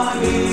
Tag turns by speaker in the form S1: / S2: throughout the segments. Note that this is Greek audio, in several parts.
S1: Hallelujah.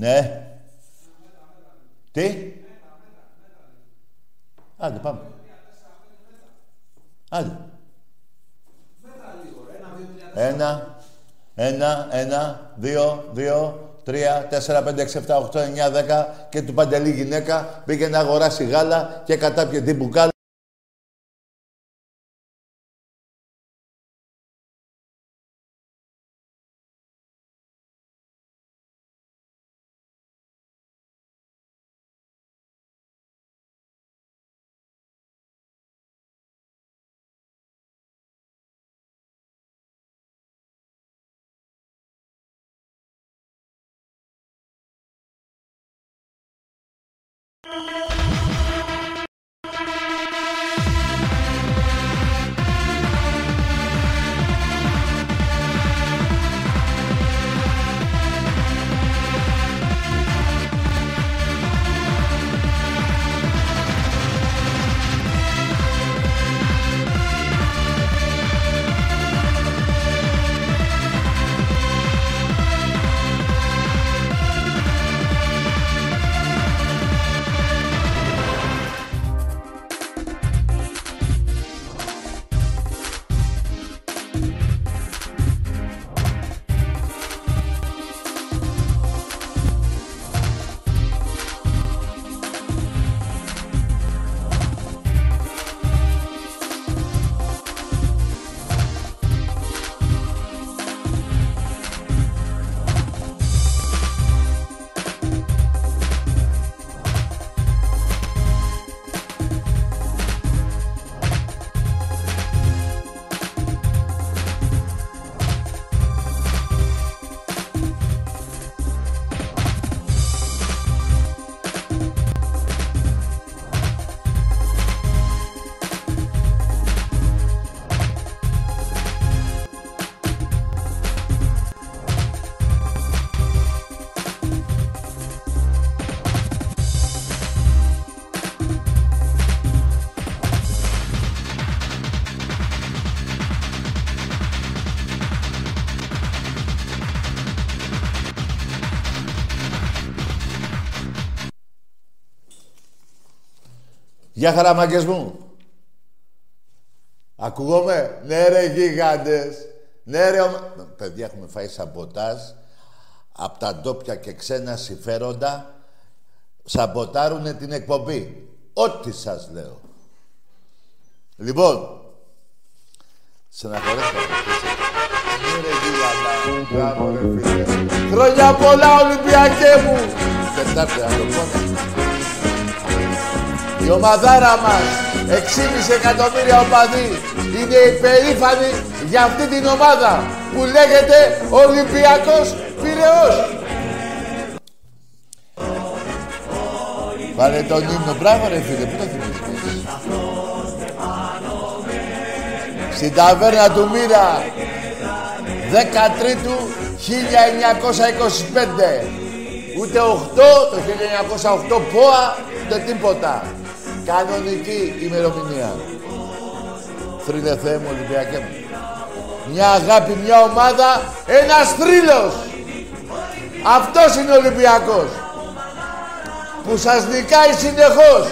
S1: Ναι. Τι; Άντε, πάμε. Άντε. Ένα, ένα, ένα, δύο, δύο, τρία, τέσσερα, πέντε, έξι, εφτά, οχτώ, εννιά, δέκα και του Παντελή γυναίκα πήγε να αγοράσει γάλα και κατάπιε την μπουκάλα. Γεια χαραμάκες μου. Ακούγομαι. Ναι ρε γίγαντες. Ναι ρε ομα... Παιδιά έχουμε φάει σαμποτάζ από τα ντόπια και ξένα συμφέροντα σαμποτάρουν την εκπομπή. Ό,τι σας λέω. Λοιπόν, στεναχωρέστε Χρόνια πολλά Ολυμπιακέ μου! Τετάρτη να το πω. Η ομαδάρα μας, 6,5 εκατομμύρια οπαδοί, είναι υπερήφανοι για αυτή την ομάδα που λέγεται Ολυμπιακός Πυραιός. Βάλε τον ύμνο. Μπράβο ρε φίλε, πού το θυμήθηκες. Στην ταβέρνα του Μοίρα, 13 1925. Ούτε 8, το 1908 ΠΟΑ, ούτε τίποτα. Κανονική ημερομηνία. Θρύλε Θεέ μου, Ολυμπιακέ μου. Μια αγάπη, μια ομάδα, ένας θρύλος. Αυτός είναι ο Ολυμπιακός. Που σας νικάει συνεχώς.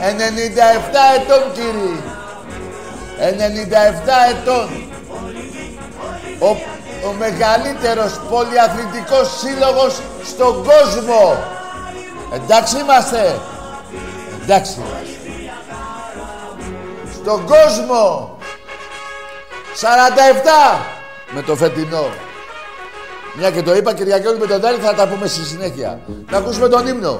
S1: 97 ετών, κύριοι. 97 ετών. Ο, ο μεγαλύτερος πολυαθλητικός σύλλογος στον κόσμο. Εντάξει είμαστε. Εντάξει είμαστε. Στον κόσμο. 47 με το φετινό. Μια και το είπα Κυριακή με τον Δάρη θα τα πούμε στη συνέχεια. Να ακούσουμε τον ύμνο.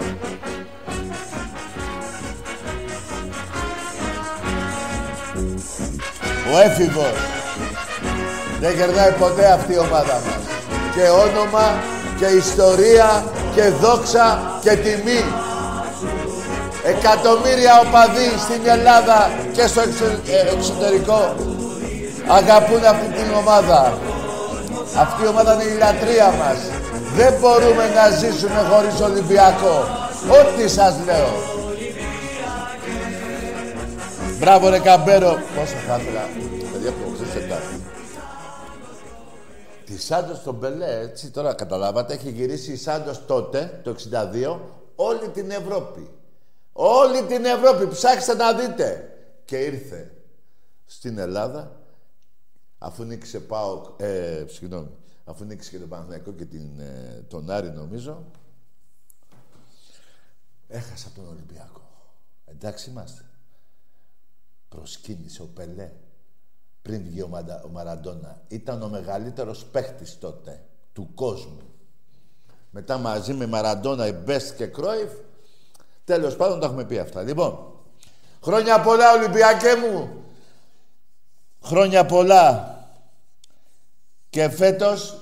S1: Ο έφηβος. Δεν κερδάει ποτέ αυτή η ομάδα μας. Και όνομα και ιστορία και δόξα και τιμή. Εκατομμύρια οπαδοί στην Ελλάδα και στο ε, εξωτερικό αγαπούν αυτή την ομάδα. Αυτή η ομάδα είναι η λατρεία μας. Δεν μπορούμε να ζήσουμε χωρίς Ολυμπιακό. Ό,τι σας λέω. Μπράβο ρε Καμπέρο. Πόσο θα ήθελα. Παιδιά που Τη Σάντος στον Μπελέ, έτσι τώρα καταλάβατε, έχει γυρίσει η Σάντος τότε, το 62, όλη την Ευρώπη. Όλη την Ευρώπη, ψάξτε να δείτε. Και ήρθε στην Ελλάδα, αφού νίκησε πάω, ε, συγγνώμη, αφού νίκησε και τον Παναθηναϊκό και την, ε, τον Άρη νομίζω, έχασα τον Ολυμπιακό. Εντάξει είμαστε. Προσκύνησε ο Πελέ πριν βγει ο, Μαντα, ο Μαραντόνα. Ήταν ο μεγαλύτερος παίχτης τότε του κόσμου. Μετά μαζί με Μαραντόνα, Μπέστ και Κρόιφ, τέλος πάντων τα έχουμε πει αυτά. Λοιπόν, χρόνια πολλά Ολυμπιακέ μου. Χρόνια πολλά. Και φέτος,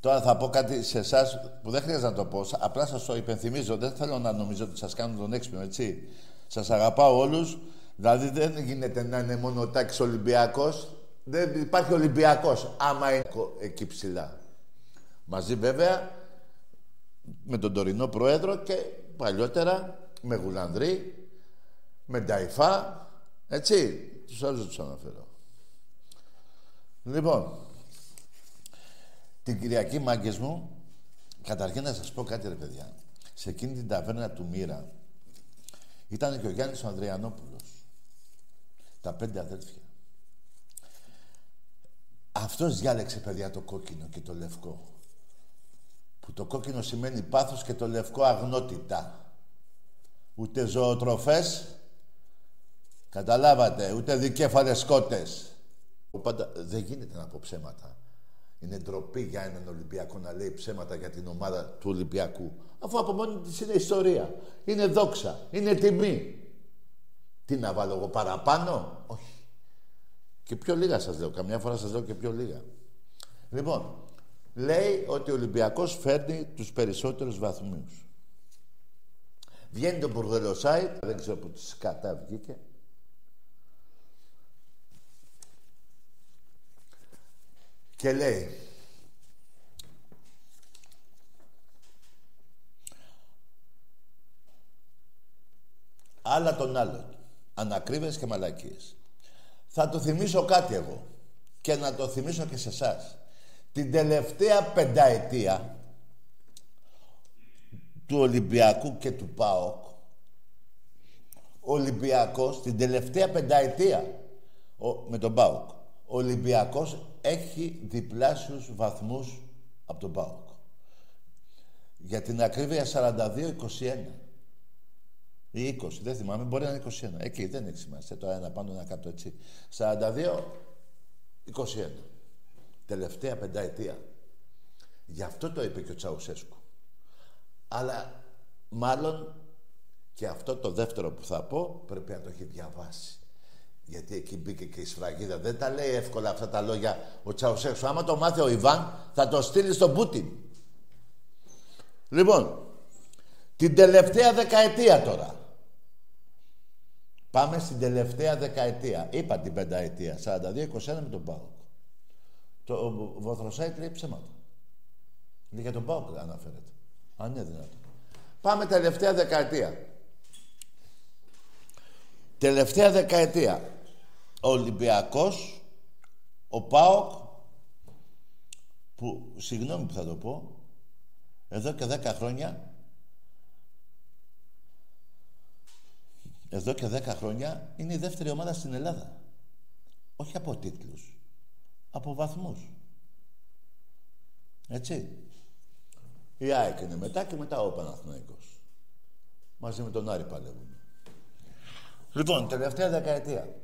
S1: τώρα θα πω κάτι σε εσάς που δεν χρειάζεται να το πω, απλά σας το υπενθυμίζω, δεν θέλω να νομίζω ότι σας κάνω τον έξυπνο, έτσι. Σας αγαπάω όλους. Δηλαδή δεν γίνεται να είναι μόνο ο Τάκης Ολυμπιακός. Δεν υπάρχει Ολυμπιακός άμα είναι εκεί ψηλά. Μαζί βέβαια με τον τωρινό πρόεδρο και παλιότερα με Γουλανδρή, με Νταϊφά, έτσι. Τους άλλους δεν τους αναφέρω. Λοιπόν, την Κυριακή μάγκες μου, καταρχήν να σας πω κάτι ρε παιδιά. Σε εκείνη την ταβέρνα του Μοίρα ήταν και ο Γιάννης ο Ανδριανόπουλος. Τα πέντε αδέρφια. Αυτός διάλεξε, παιδιά, το κόκκινο και το λευκό. Που το κόκκινο σημαίνει πάθος και το λευκό αγνότητα. Ούτε ζωοτροφές, καταλάβατε, ούτε δικέφαλες σκότες. Πάντα δεν γίνεται να πω ψέματα. Είναι ντροπή για έναν Ολυμπιακό να λέει ψέματα για την ομάδα του Ολυμπιακού. Αφού από μόνη της είναι ιστορία. Είναι δόξα. Είναι τιμή. Τι να βάλω εγώ παραπάνω; Όχι. Και πιο λίγα σας λέω. Καμιά φορά σας λέω και πιο λίγα. Λοιπόν, λέει ότι ο Ολυμπιακός φέρνει τους περισσότερους βαθμούς. Βγαίνει το μπουρδελο site, δεν ξέρω που της κατά βγήκε. Και λέει, άλλα τον άλλον. Ανακρίβες και μαλακίες. Θα το θυμίσω κάτι εγώ και να το θυμίσω και σε εσάς. Την τελευταία πενταετία του Ολυμπιακού και του ΠΑΟΚ ο Ολυμπιακός την τελευταία πενταετία ο, με τον ΠΑΟΚ ο Ολυμπιακός έχει διπλάσιους βαθμούς από τον ΠΑΟΚ. Για την ακρίβεια 42-21. Ή 20, δεν θυμάμαι, μπορεί να είναι 21. Εκεί δεν έχει σημασία. Το ένα πάνω, ένα κάτω έτσι. 42-21. Τελευταία πενταετία. Γι' αυτό το είπε και ο Τσαουσέσκου. Αλλά μάλλον και αυτό το δεύτερο που θα πω πρέπει να το έχει διαβάσει. Γιατί εκεί μπήκε και η σφραγίδα. Δεν τα λέει εύκολα αυτά τα λόγια ο Τσαουσέσκου. Άμα το μάθει ο Ιβάν θα το στείλει στον Πούτιν. Λοιπόν, την τελευταία δεκαετία τώρα. Πάμε στην τελευταία δεκαετία. Είπα την πενταετία. 42-21 με τον Πάοκ. Το Βοθροσάιτ λέει ψέματα. Είναι για τον Πάοκ αναφέρεται. Αν είναι δυνατόν. Πάμε τελευταία δεκαετία. Τελευταία δεκαετία. Ο Ολυμπιακός, ο ΠΑΟΚ, που, συγγνώμη που θα το πω, εδώ και δέκα χρόνια, εδώ και δέκα χρόνια, είναι η δεύτερη ομάδα στην Ελλάδα. Όχι από τίτλους, από βαθμούς. Έτσι. Η ΑΕΚ είναι μετά και μετά ο Παναθηναϊκός. Μαζί με τον Άρη παλεύουν. Λοιπόν, τελευταία δεκαετία.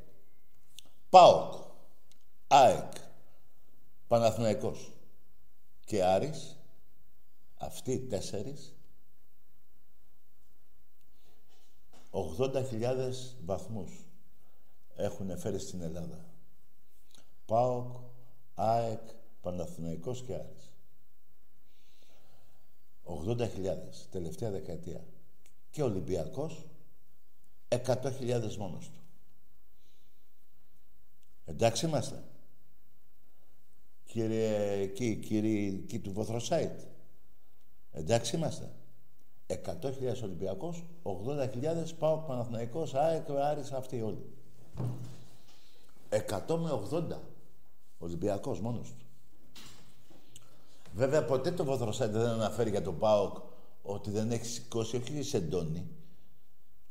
S1: ΠΑΟΚ, ΑΕΚ, Παναθηναϊκός και Άρης, αυτοί οι τέσσερις, 80.000 βαθμούς έχουν φέρει στην Ελλάδα. ΠΑΟΚ, ΑΕΚ, Παναθηναϊκός και Άρης. 80.000 τελευταία δεκαετία. Και Ολυμπιακός 100.000 μόνος του. Εντάξει είμαστε. Κύριε εκεί, κύριε εκεί του Βοθροσάιτ. Εντάξει είμαστε. 100.000 Ολυμπιακός, 80.000 πάω Παναθηναϊκός, ΑΕΚ, Άρης, αυτοί όλοι. 100 με 80 Ολυμπιακός μόνος τους. Βέβαια ποτέ το Βοθροσάιτ δεν αναφέρει για τον ΠΑΟΚ ότι δεν έχει σηκώσει όχι σεντόνι,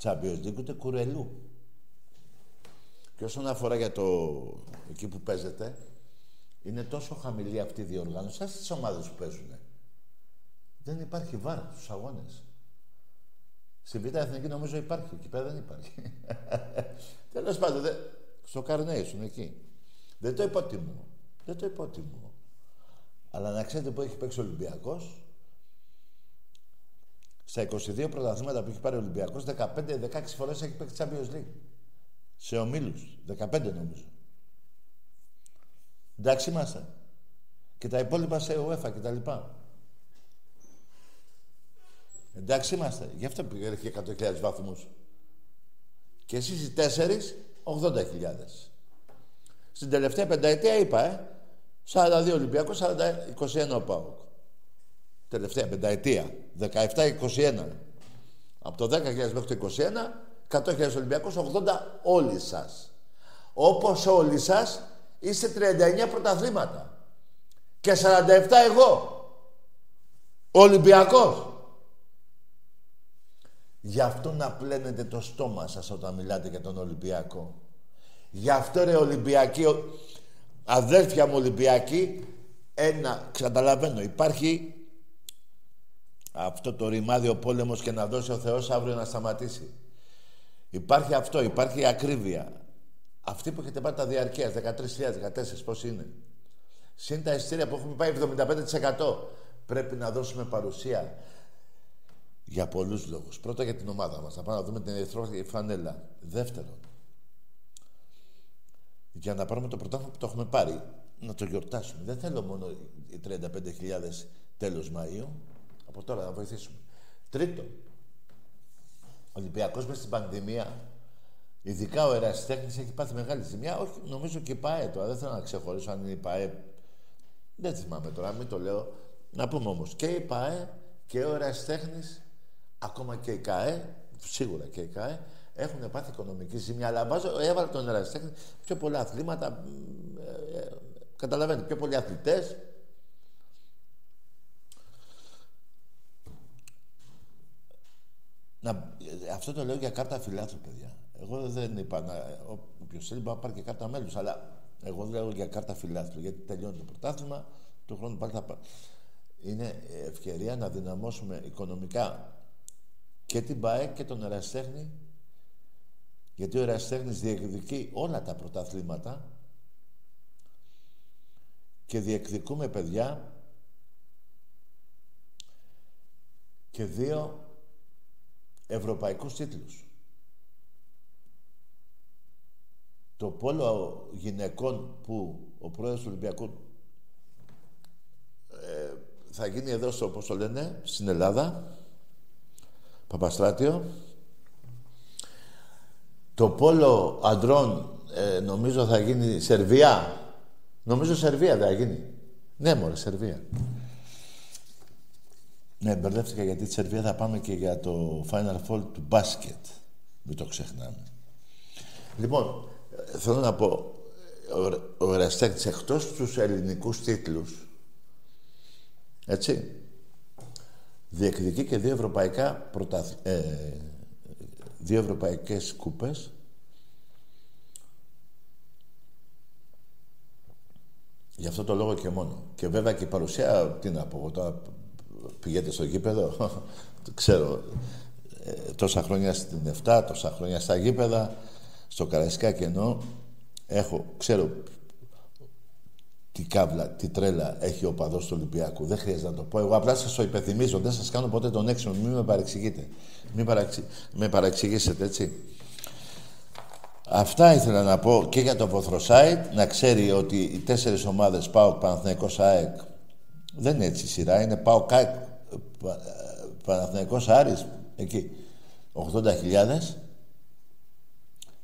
S1: Champions League ούτε κουρελού. Και όσον αφορά για το εκεί που παίζετε, είναι τόσο χαμηλή αυτή η διοργάνωση, σαν στις ομάδες που παίζουν. Δεν υπάρχει βάρα στους αγώνες. Στην Β' Εθνική νομίζω υπάρχει, εκεί πέρα δεν υπάρχει. Τέλος πάντων, δε, στο Carnation εκεί. Δεν το υποτιμώ. Δεν το υποτιμώ. Αλλά να ξέρετε που έχει παίξει ο Ολυμπιακός, στα 22 πρωταθλήματα που έχει πάρει ο Ολυμπιακός, 15-16 φορές έχει παίξει Champions League. Σε ομίλους. 15 νομίζω. Εντάξει είμαστε. Και τα υπόλοιπα σε UEFA και τα λοιπά. Εντάξει είμαστε. Γι' αυτό πήγε 100.000 βαθμούς. Και εσείς οι τέσσερις, 80.000. Στην τελευταία πενταετία είπα, ε, 42 Ολυμπιακός, 21 ο ΠΑΟΚ. Τελευταία πενταετία. 17-21. Από το 10.000 μέχρι το 21, 100.000 Ολυμπιακός, 80 όλοι σας. Όπως όλοι σας, είστε 39 πρωταθλήματα. Και 47 εγώ. Ολυμπιακός. Γι' αυτό να πλένετε το στόμα σας όταν μιλάτε για τον Ολυμπιακό. Γι' αυτό ρε Ολυμπιακοί, αδέρφια μου Ολυμπιακοί, ένα, καταλαβαίνω, υπάρχει αυτό το ρημάδι ο πόλεμος και να δώσει ο Θεός αύριο να σταματήσει. Υπάρχει αυτό, υπάρχει η ακρίβεια. Αυτοί που έχετε πάρει τα διαρκείας, 13.000, 14, πώς είναι; Συν τα ειστήρια που έχουμε πάει 75%. Πρέπει να δώσουμε παρουσία για πολλούς λόγους. Πρώτα για την ομάδα μας. Να πάμε να δούμε την ερυθρό φανέλα. Δεύτερον, για να πάρουμε το πρωτάθλημα που το έχουμε πάρει, να το γιορτάσουμε. Δεν θέλω μόνο οι 35.000 τέλος Μαΐου. Από τώρα να βοηθήσουμε. Τρίτον, ο Ολυμπιακός μέσα στην πανδημία, ειδικά ο Ερασιτέχνης έχει πάθει μεγάλη ζημιά. Όχι, νομίζω και η ΠΑΕ τώρα. Δεν θέλω να ξεχωρίσω αν είναι η ΠΑΕ. Δεν θυμάμαι τώρα, μην το λέω. Να πούμε όμως και η ΠΑΕ και ο Ερασιτέχνης, ακόμα και η ΚΑΕ, σίγουρα και η ΚΑΕ, έχουν πάθει οικονομική ζημιά. Αλλά βάζω, έβαλε τον Ερασιτέχνη πιο πολλά αθλήματα. Ε, ε, καταλαβαίνετε, πιο πολλοί αθλητές, Να, αυτό το λέω για κάρτα φιλάθλου, παιδιά. Εγώ δεν είπα να. Όποιος θέλει να πάρει και κάρτα μέλους. Αλλά Εγώ λέω για κάρτα φιλάθλου, γιατί τελειώνει το πρωτάθλημα, του χρόνου πάλι θα Είναι ευκαιρία να δυναμώσουμε οικονομικά και την ΠΑΕ και τον Εραστέχνη, γιατί ο Εραστέχνης διεκδικεί όλα τα πρωταθλήματα και διεκδικούμε παιδιά και δύο ευρωπαϊκούς τίτλους. Το πόλο γυναικών που ο πρόεδρος του Ολυμπιακού ε, θα γίνει εδώ στο, πώς το λένε, στην Ελλάδα, Παπαστράτιο. Το πόλο αντρών ε, νομίζω θα γίνει Σερβία. Νομίζω Σερβία θα γίνει. Ναι, μωρέ, Σερβία. Ναι, μπερδεύτηκα γιατί τη Σερβία θα πάμε και για το Final Four του μπάσκετ. Μην το ξεχνάμε. Λοιπόν, θέλω να πω, ο Εραστέκτης εκτός τους ελληνικούς τίτλους, έτσι, διεκδικεί και δύο ευρωπαϊκά πρωταθ... ε, δύο ευρωπαϊκές κούπες Γι' αυτό το λόγο και μόνο. Και βέβαια και η παρουσία, τι να πω, τώρα πηγαίνετε στο γήπεδο, ξέρω, ε, τόσα χρόνια στην 7, τόσα χρόνια στα γήπεδα, στο Καραϊσκάκι ενώ έχω, ξέρω τι κάβλα, τι τρέλα έχει ο παδός του Ολυμπιακού. Δεν χρειάζεται να το πω. Εγώ απλά σας το υπενθυμίζω. Δεν σας κάνω ποτέ τον έξυπνο. Μην με παρεξηγείτε. Μην παραξι... με παρεξηγήσετε, έτσι. Αυτά ήθελα να πω και για το Βοθροσάιτ. Να ξέρει ότι οι τέσσερις ομάδες ΠΑΟΚ, Παναθηναϊκός, ΑΕΚ δεν είναι έτσι η σειρά. Είναι ΠΑΟΚ, ΑΕΚ, Παναθηναϊκός, Άρης. Εκεί. 80.000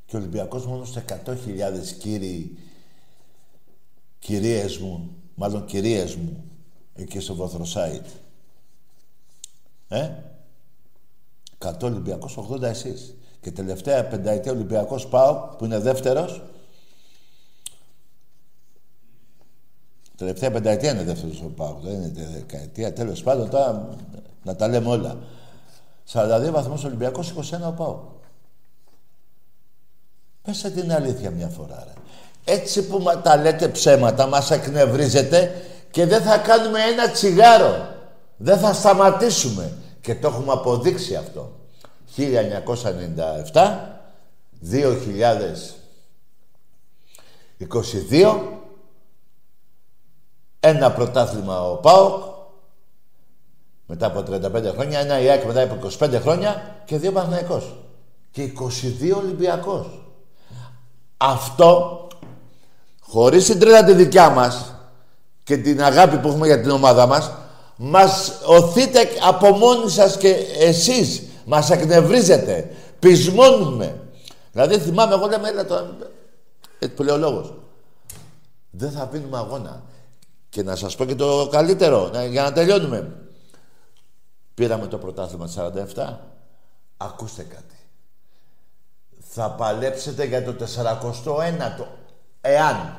S1: και ο Ολυμπιακός μόνος σε 100.000 κύριοι κυρίες μου, μάλλον κυρίες μου, εκεί στο Βοθροσάιτ. Ε, 100 Ολυμπιακός, 80 εσείς. Και τελευταία πενταετία Ολυμπιακός πάω, που είναι δεύτερος. Τελευταία πενταετία είναι δεύτερος ο Πάου, δεν είναι δεκαετία. Τέλος πάντων, τώρα να τα λέμε όλα. 42 βαθμούς Ολυμπιακός, 21 ο Πάου. Πέστε την αλήθεια μια φορά, ρε. Έτσι που τα λέτε ψέματα, μας εκνευρίζετε και δεν θα κάνουμε ένα τσιγάρο. Δεν θα σταματήσουμε. Και το έχουμε αποδείξει αυτό. 1997, 2022, ένα πρωτάθλημα ο ΠΑΟΚ, μετά από 35 χρόνια, ένα ΙΑΚ μετά από 25 χρόνια και δύο Παναθηναϊκός. Και 22 Ολυμπιακός. Αυτό χωρίς την τρέλα τη δικιά μας και την αγάπη που έχουμε για την ομάδα μας, μας οθείτε από μόνοι σας και εσείς. Μας εκνευρίζετε. Πεισμώνουμε. Δηλαδή θυμάμαι, εγώ λέμε, έλα το... Έτσι που λέει ο λόγος. Δεν θα πίνουμε αγώνα. Και να σας πω και το καλύτερο, για να τελειώνουμε. Πήραμε το πρωτάθλημα 47. Ακούστε κάτι. Θα παλέψετε για το 49ο εάν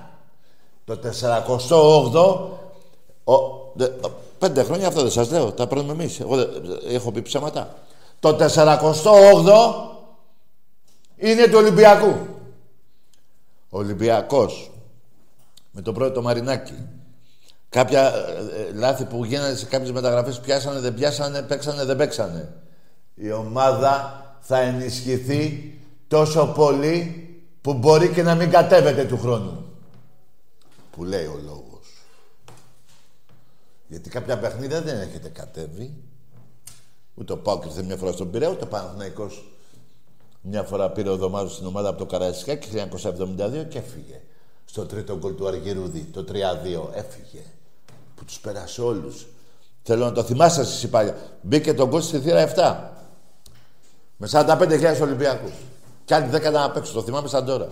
S1: το 48ο ο, πέντε χρόνια αυτό δεν σας λέω, τα παίρνουμε εμείς. Εγώ έχω πει ψέματα. Το 48ο είναι του Ολυμπιακού. Ο Ολυμπιακός με το πρώτο Μαρινάκι. Κάποια ε, ε, λάθη που γίνανε σε κάποιες μεταγραφές πιάσανε, δεν πιάσανε, παίξανε, δεν παίξανε. Η ομάδα θα ενισχυθεί τόσο πολύ που μπορεί και να μην κατέβετε του χρόνου. Που λέει ο λόγος. Γιατί κάποια παιχνίδια δεν έχετε κατέβει. Ούτε ο Πάουκ ήρθε μια φορά στον Πειραιά, ούτε ο Παναθηναϊκός μια φορά πήρε ο Δωμάζος στην ομάδα από το Καραϊσκάκι 1972 και έφυγε. Στο τρίτο γκολ του Αργυρούδη, το 3-2, έφυγε. Που τους πέρασε όλους. Θέλω να το θυμάστε εσείς οι παλιά. Μπήκε τον γκολ στη θύρα 7. Με 45.000 Ολυμπιακούς. Κι άλλοι δεν να παίξουν. Το θυμάμαι σαν τώρα.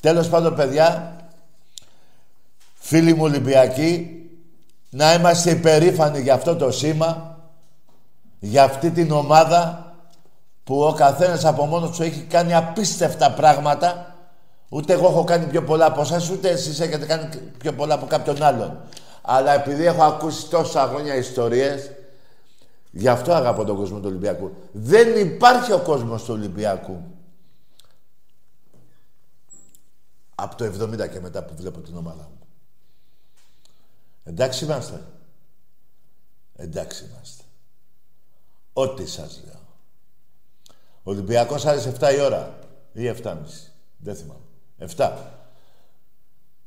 S1: Τέλος πάντων, παιδιά, φίλοι μου Ολυμπιακοί, να είμαστε υπερήφανοι για αυτό το σήμα, για αυτή την ομάδα που ο καθένας από μόνος του έχει κάνει απίστευτα πράγματα. Ούτε εγώ έχω κάνει πιο πολλά από εσάς, ούτε εσείς έχετε κάνει πιο πολλά από κάποιον άλλον. Αλλά επειδή έχω ακούσει τόσα χρόνια ιστορίες, Γι' αυτό αγαπώ τον κόσμο του Ολυμπιακού. Δεν υπάρχει ο κόσμος του Ολυμπιακού. Από το 70 και μετά που βλέπω την ομάδα μου. Εντάξει είμαστε. Εντάξει είμαστε. Ό,τι σας λέω. Ο Ολυμπιακός άρεσε 7 η ώρα. Ή 7.30. Δεν θυμάμαι. 7.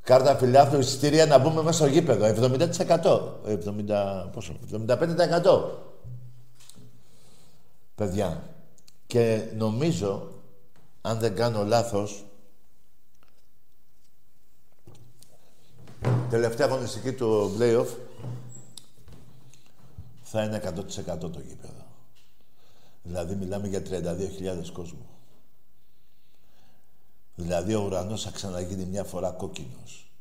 S1: Κάρτα φιλάθλου εισιτήρια να μπούμε μέσα στο γήπεδο. 70%. 70, πόσο, 75%. Παιδιά. Και νομίζω, αν δεν κάνω λάθος, τελευταία αγωνιστική του play-off θα είναι 100% το γήπεδο. Δηλαδή μιλάμε για 32.000 κόσμο. Δηλαδή ο ουρανός θα ξαναγίνει μια φορά κόκκινος.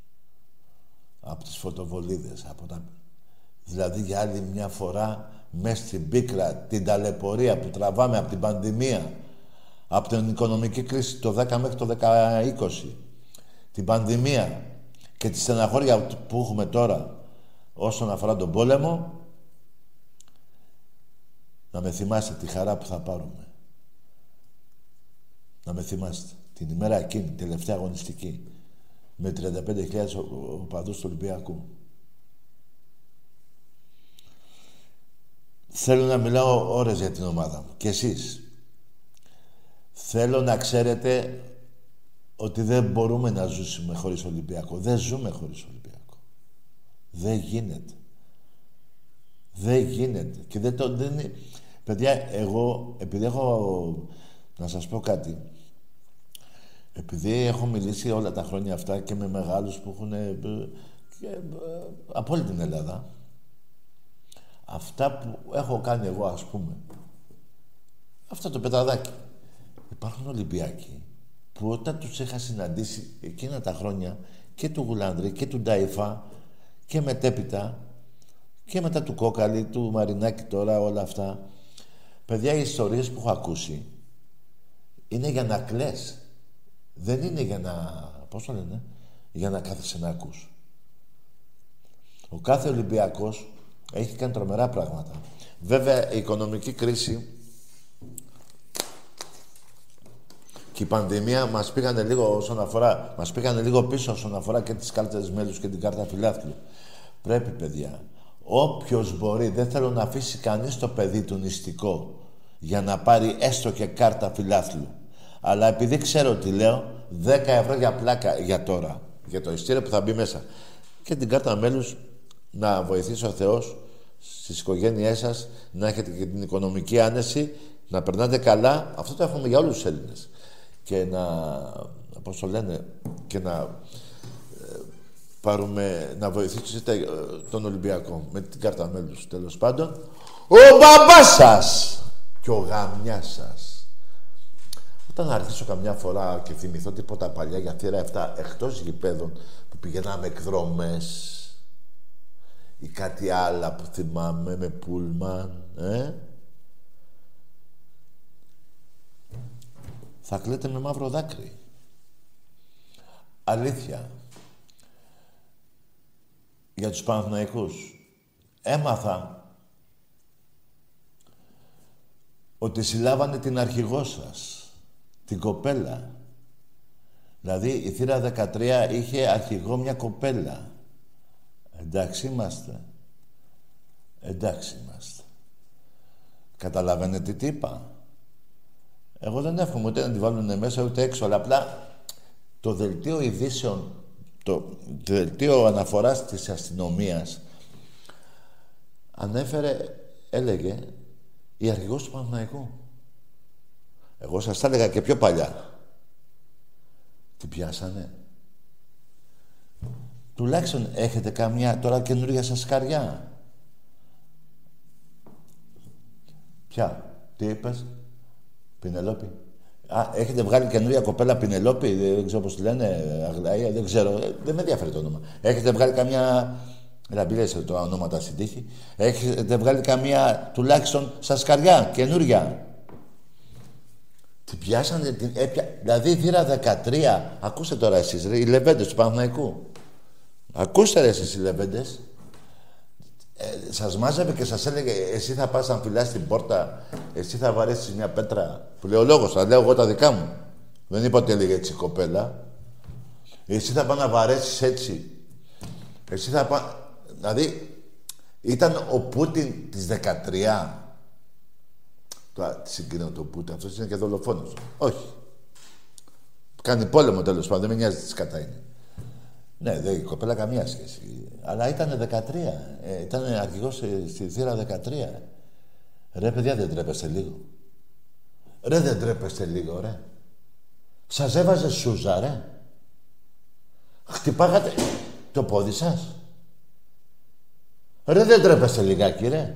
S1: Από τις φωτοβολίδες, από τα... Δηλαδή για άλλη μια φορά μέσα στην πίκρα, την ταλαιπωρία που τραβάμε από την πανδημία, από την οικονομική κρίση το 10 μέχρι το 20, την πανδημία και τη στεναχώρια που έχουμε τώρα όσον αφορά τον πόλεμο, να με θυμάστε τη χαρά που θα πάρουμε. Να με θυμάστε. Την ημέρα εκείνη, τελευταία αγωνιστική, με 35.000 οπαδούς του Ολυμπιακού. Θέλω να μιλάω ώρες για την ομάδα μου. Και εσείς. Θέλω να ξέρετε ότι δεν μπορούμε να ζήσουμε χωρίς Ολυμπιακό. Δεν ζούμε χωρίς Ολυμπιακό. Δεν γίνεται. Δεν γίνεται. Και δεν το... Δεν... Παιδιά, εγώ, επειδή έχω... Να σας πω κάτι. Επειδή έχω μιλήσει όλα τα χρόνια αυτά και με μεγάλους που έχουν... Και, ε, από όλη την Ελλάδα. Αυτά που έχω κάνει εγώ, ας πούμε. Αυτά το πεταδάκι. Υπάρχουν Ολυμπιακοί που όταν τους είχα συναντήσει εκείνα τα χρόνια και του Γουλάνδρη και του Νταϊφά και μετέπειτα και μετά του Κόκαλη, του Μαρινάκη τώρα, όλα αυτά. Παιδιά, οι ιστορίες που έχω ακούσει είναι για να κλαις. Δεν είναι για να... Πώς το λένε; Για να κάθεσαι να ακούς. Ο κάθε Ολυμπιακός έχει κάνει τρομερά πράγματα. Βέβαια, η οικονομική κρίση και η πανδημία μας πήγανε λίγο όσον αφορά, μας πήγανε λίγο πίσω όσον αφορά και τις κάρτες μέλους και την κάρτα φιλάθλου. Πρέπει, παιδιά, όποιος μπορεί, δεν θέλω να αφήσει κανείς το παιδί του νηστικό για να πάρει έστω και κάρτα φιλάθλου. Αλλά επειδή ξέρω τι λέω, 10 ευρώ για πλάκα για τώρα, για το ειστήριο που θα μπει μέσα. Και την κάρτα μέλους να βοηθήσει ο Θεός στις οικογένειές σας, να έχετε και την οικονομική άνεση, να περνάτε καλά. Αυτό το έχουμε για όλους τους Έλληνες. Και να, πώς το λένε, και να ε, πάρουμε, να βοηθήσετε ε, τον Ολυμπιακό με την κάρτα μέλους, τέλος πάντων. Ο μπαμπάς σας και ο γαμιάς σας. Όταν αρχίσω καμιά φορά και θυμηθώ τίποτα παλιά για θύρα 7 εκτός γηπέδων που πηγαίναμε εκδρομές ή κάτι άλλα που θυμάμαι με πούλμαν, ε; Θα κλαίτε με μαύρο δάκρυ. Αλήθεια. Για τους Παναθηναϊκούς. Έμαθα ότι συλλάβανε την αρχηγό σας, την κοπέλα. Δηλαδή η θύρα 13 είχε αρχηγό μια κοπέλα. Εντάξει είμαστε. Εντάξει είμαστε. Καταλαβαίνετε τι είπα; Εγώ δεν εύχομαι ούτε να τη βάλουν μέσα ούτε έξω, αλλά απλά το δελτίο ειδήσεων, το, δελτίο αναφοράς της αστυνομίας ανέφερε, έλεγε, η αρχηγός του Παναθηναϊκού. Εγώ σας τα έλεγα και πιο παλιά. Τι πιάσανε. Τουλάχιστον έχετε καμιά τώρα καινούργια σας καριά. Ποια, τι είπες, Πινελόπη. Α, έχετε βγάλει καινούργια κοπέλα Πινελόπη, δεν ξέρω πώς τη λένε, Αγλαία, δεν ξέρω, δεν με ενδιαφέρει το όνομα. Έχετε βγάλει καμιά, δεν πήρες το ονόματα στην τύχη. Έχετε βγάλει καμία, τουλάχιστον σας καριά, καινούρια; Την πιάσανε, την έπια... δηλαδή θύρα 13, ακούστε τώρα εσείς, ρε, οι λεβέντες του Παναθηναϊκού. Ακούστε ρε εσείς οι λεβέντες. Ε, σας μάζευε και σας έλεγε εσύ θα πας να φυλάς την πόρτα, εσύ θα βαρέσεις μια πέτρα. Που λέει ο λόγος, θα λέω εγώ τα δικά μου. Δεν είπα ότι έλεγε έτσι η κοπέλα. Εσύ θα πάει να βαρέσεις έτσι. Εσύ θα πάει... Δηλαδή, ήταν ο Πούτιν της 13. Τώρα συγκρίνω το Πούτιν, αυτός είναι και δολοφόνος. Όχι. Κάνει πόλεμο τέλος πάντων, δεν με νοιάζει τι κατά είναι. Ναι, δεν η κοπέλα καμία σχέση. Αλλά ήταν 13. Ε, ήταν αρχηγός στη θύρα 13. Ρε παιδιά δεν τρέπεστε λίγο. Ρε δεν τρέπεστε λίγο ρε. Σας έβαζε σούζα ρε. Χτυπάγατε το πόδι σας. Ρε δεν τρέπεστε λιγάκι ρε.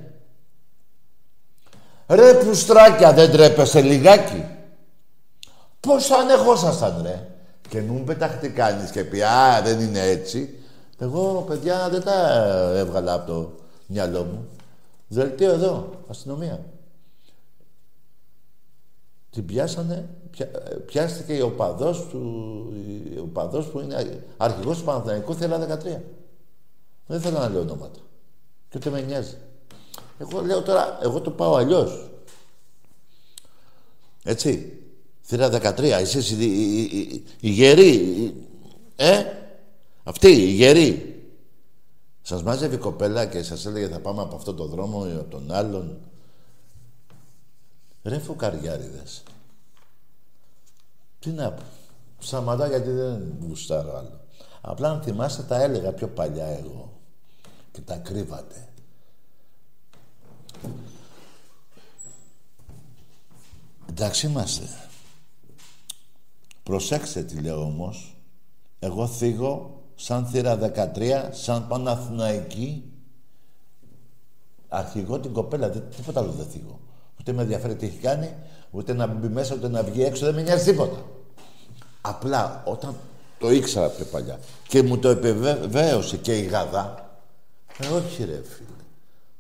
S1: Ρε πουστράκια δεν τρέπεστε λιγάκι. Πώς ανεχόσασταν ρε. Και μου πετάχτε κανείς και πει «Α, δεν είναι έτσι». Εγώ, παιδιά, δεν τα έβγαλα από το μυαλό μου. Δελτίο εδώ, αστυνομία. Την πιάσανε, πια, πιάστηκε ο παδός του, ο παδός που είναι αρχηγός του Παναθηναϊκού, θέλα 13. Δεν θέλω να λέω ονόματα. Και ούτε με νοιάζει. Εγώ λέω τώρα, εγώ το πάω αλλιώς. Έτσι. Θύρα 13. Εσείς οι, οι, οι, οι γεροί. Ε; Αυτοί, οι γεροί. Σας μάζευε η κοπέλα και σας έλεγε θα πάμε από αυτό το δρόμο ή από τον άλλον. Ρε φουκαριάριδες. Τι να πω. Σταματά γιατί δεν γουστάρω άλλο. Απλά αν θυμάστε τα έλεγα πιο παλιά εγώ. Και τα κρύβατε. Εντάξει είμαστε. Προσέξτε τι λέω όμως. Εγώ θίγω σαν θύρα 13, σαν Παναθηναϊκή, αρχηγό την κοπέλα, δεν, τίποτα άλλο δεν θίγω. Ούτε με ενδιαφέρει τι έχει κάνει, ούτε να μπει μέσα, ούτε να βγει έξω, δεν με νοιάζει τίποτα. Απλά όταν το ήξερα πιο παλιά και μου το επιβεβαίωσε και η Γαδά, ε, όχι ρε φίλε.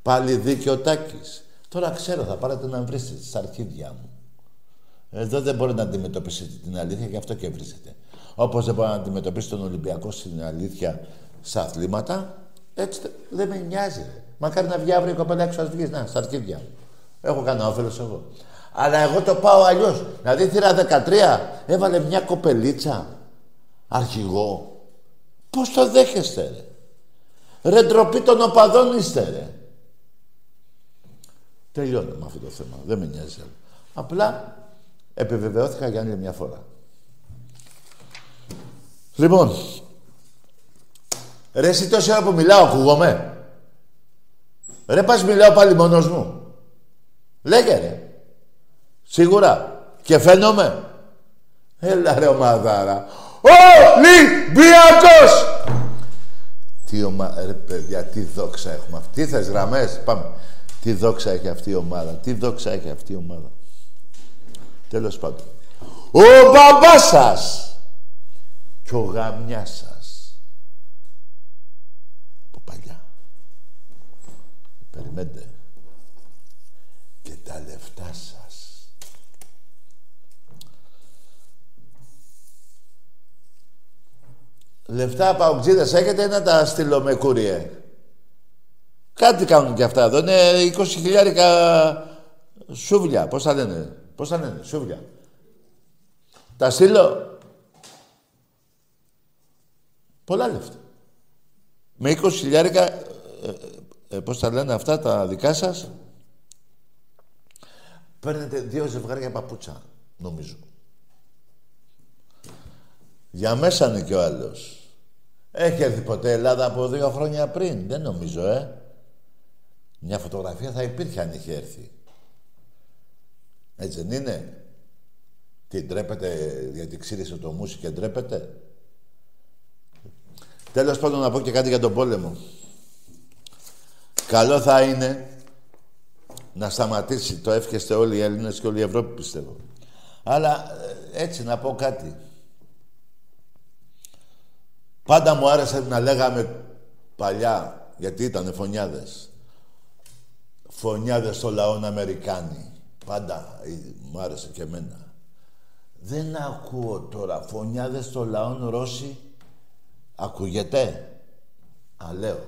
S1: Πάλι δίκαιο Τάκης. Τώρα ξέρω, θα πάρετε να βρίσετε στα αρχίδια μου. Εδώ δεν μπορεί να αντιμετωπίσετε την αλήθεια, γι' αυτό και βρίζετε. Όπως δεν μπορεί να αντιμετωπίσει τον Ολυμπιακό στην αλήθεια στα αθλήματα, έτσι δεν με νοιάζει. Μακάρι να βγει αύριο η κοπέλα έξω βγεις. Να, στα αρχίδια μου. Έχω κανένα όφελος εγώ. Αλλά εγώ το πάω αλλιώς. Δηλαδή θύρα 13 έβαλε μια κοπελίτσα αρχηγό. Πώς το δέχεστε, ρε; Ρε ντροπή των οπαδών είστε, ρε. Τελειώνω με αυτό το θέμα. Δεν με νοιάζει. Απλά επιβεβαιώθηκα για άλλη μια φορά. Λοιπόν, ρε εσύ τόση ώρα που μιλάω, ακούγομαι. Ρε πας μιλάω πάλι μόνος μου. Λέγε ρε. Σίγουρα. Και φαίνομαι. Έλα ρε ομαδάρα. Ολυμπιακός! Τι ομα... Ρε παιδιά, τι δόξα έχουμε. Τι θες γραμμές, πάμε. Τι δόξα έχει αυτή η ομάδα. Τι δόξα έχει αυτή η ομάδα. Τέλος πάντων. Ο μπαμπάς σας και ο γαμιάς σας. Από παλιά. Περιμένετε. Και τα λεφτά σας. Λεφτά παουτζίδες έχετε να τα στείλω με κούριε. Κάτι κάνουν και αυτά εδώ. Είναι 20 χιλιάρικα σούβλια. Πώς θα λένε; Πώς θα λένε. Σούβλια. Τα στείλω. Πολλά λεφτά. Με 20 χιλιάρικα, ε, ε, πώς τα λένε αυτά τα δικά σας, παίρνετε δύο ζευγάρια παπούτσα, νομίζω. Για μέσα είναι και ο άλλος. Έχει έρθει ποτέ Ελλάδα από δύο χρόνια πριν. Δεν νομίζω, ε. Μια φωτογραφία θα υπήρχε αν είχε έρθει. Έτσι δεν είναι; Τι, ντρέπεται γιατί ξύρισε το μουσι και ντρέπεται; Τέλος πάντων να πω και κάτι για τον πόλεμο. Καλό θα είναι να σταματήσει. Το εύχεστε όλοι οι Έλληνες και όλη η Ευρώπη πιστεύω. Αλλά ε, έτσι να πω κάτι. Πάντα μου άρεσε να λέγαμε παλιά, γιατί ήταν φωνιάδες. Φωνιάδες στο λαό Αμερικάνοι. Πάντα ε, μου άρεσε και εμένα. Δεν ακούω τώρα φωνιάδες στο λαό Ρώσοι Ακούγεται; Α, λέω.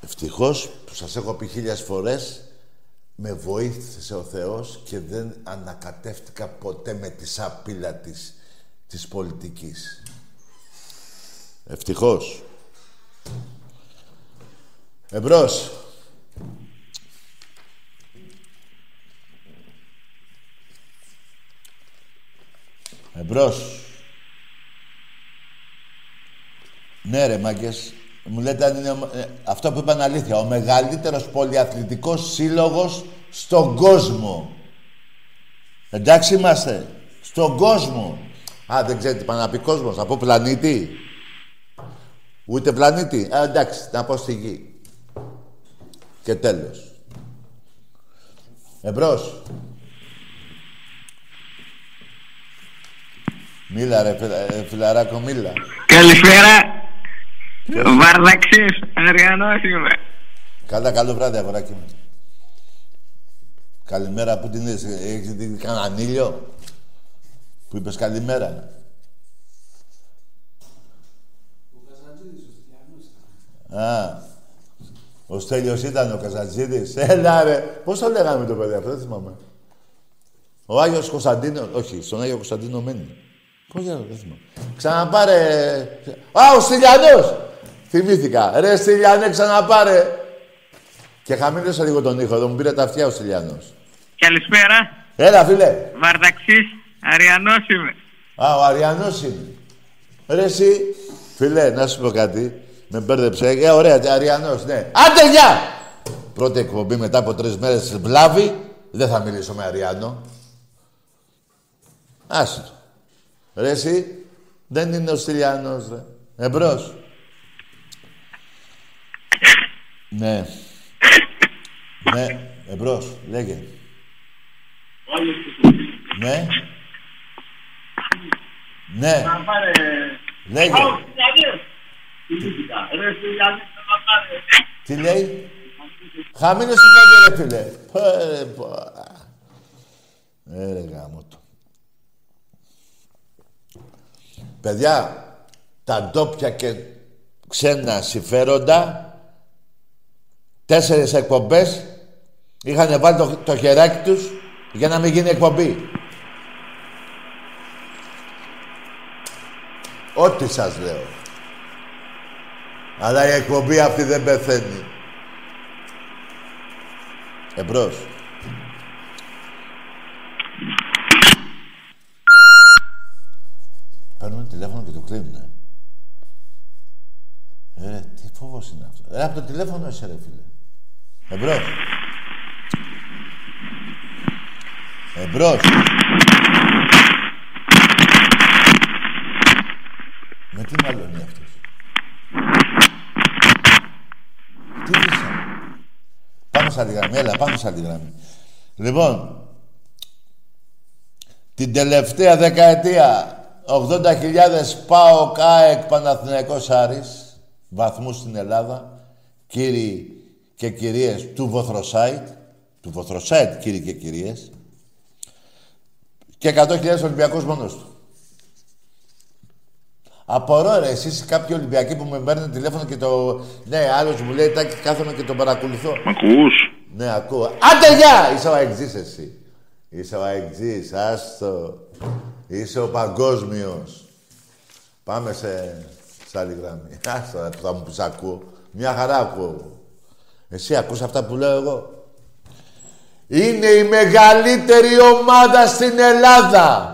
S1: Ευτυχώς που σας έχω πει χίλιες φορές με βοήθησε ο Θεός και δεν ανακατεύτηκα ποτέ με τη σαπίλα της της πολιτικής. Ευτυχώς. Εμπρός. Εμπρός. Ναι ρε μάγκες. Μου λέτε αν είναι... Ε, αυτό που είπαν αλήθεια. Ο μεγαλύτερος πολυαθλητικός σύλλογος στον κόσμο. Εντάξει είμαστε. Στον κόσμο. Α, δεν ξέρετε τι πάνε να πει κόσμος. Να πω πλανήτη; Ούτε πλανήτη. Α, εντάξει, να πω στη γη. Και τέλος. Εμπρός. Μίλα ρε, ε, φιλαράκο, μίλα.
S2: Καλησπέρα. Βαρδαξής, Αριανός είμαι.
S1: Καλά, καλό βράδυ, αγοράκι μου. Καλημέρα, πού την είσαι, έχεις δει κανέναν ήλιο; Που είπες καλημέρα. Α, ο Στέλιος ήταν ο Καζατζίδης. Έλα ρε, πώς το λέγαμε το παιδί αυτό, δεν θυμάμαι. Ο Άγιος Κωνσταντίνος, όχι, στον Άγιο Κωνσταντίνο μένει. Πώς λέγαμε, δεν θυμάμαι. Ξαναπάρε... Α, ο Στυλιανός! Θυμήθηκα. Ρε Στυλιανέ, ξαναπάρε. Και χαμήλωσα λίγο τον ήχο, εδώ μου πήρε τα αυτιά ο Στυλιανός.
S2: Καλησπέρα.
S1: Έλα, φίλε.
S2: Βαρδαξής, Αριανός είμαι.
S1: Α, ο Αριανός είναι. Ρε εσύ, φίλε, να σου πω κάτι. Με μπέρδεψε. Ε, ωραία, Αριανός, ναι. Άντε, γεια! Πρώτη εκπομπή μετά από τρεις μέρες βλάβη. Δεν θα μιλήσω με Αριανό. Άσε το. Ρε εσύ, δεν είναι ο Στυλιανός, ρε. Εμπρός. ναι. ναι, εμπρός, λέγε. ναι. Ναι. Λέγε. Τι λέει; Χαμήλωσε την πέντε, ρε φίλε. Πέρε, Ε, ρε γάμο το. Παιδιά, τα ντόπια και ξένα συμφέροντα, τέσσερις εκπομπές, είχαν βάλει το, το χεράκι τους για να μην γίνει εκπομπή. Ό,τι σας λέω. Αλλά η εκπομπή αυτή δεν πεθαίνει. Εμπρός. Παίρνουν τηλέφωνο και το κλείνουν. Ε, τι φόβος είναι αυτό. Ε, από το τηλέφωνο είσαι ρε φίλε. Εμπρός. Εμπρός. Με τι μάλλον αυτός. Τι είσαι. Πάμε σαν τη γραμμή. Έλα, πάμε σαν τη γραμμή. Λοιπόν, την τελευταία δεκαετία 80.000 πάω ΚΑΕΚ Παναθηναϊκός Άρης βαθμούς στην Ελλάδα κύριοι και κυρίες του Βοθροσάιτ του Βοθροσάιτ κύριοι και κυρίες και 100.000 Ολυμπιακός μόνος του. Απορώ ρε, εσείς κάποιοι Ολυμπιακοί που με παίρνουν τηλέφωνο και το... Ναι, άλλος μου λέει, τάκι, κάθομαι και τον παρακολουθώ.
S2: Μ' ακούς;
S1: Ναι, ακούω. Άντε, γεια! Είσαι ο αεξής εσύ. Είσαι ο αεξής, άστο. Είσαι ο παγκόσμιος. Πάμε σε, σε άλλη γραμμή. Άστο, θα μου πεις ακούω. Μια χαρά ακούω. Εσύ ακούς αυτά που λέω εγώ; Είναι η μεγαλύτερη ομάδα στην Ελλάδα.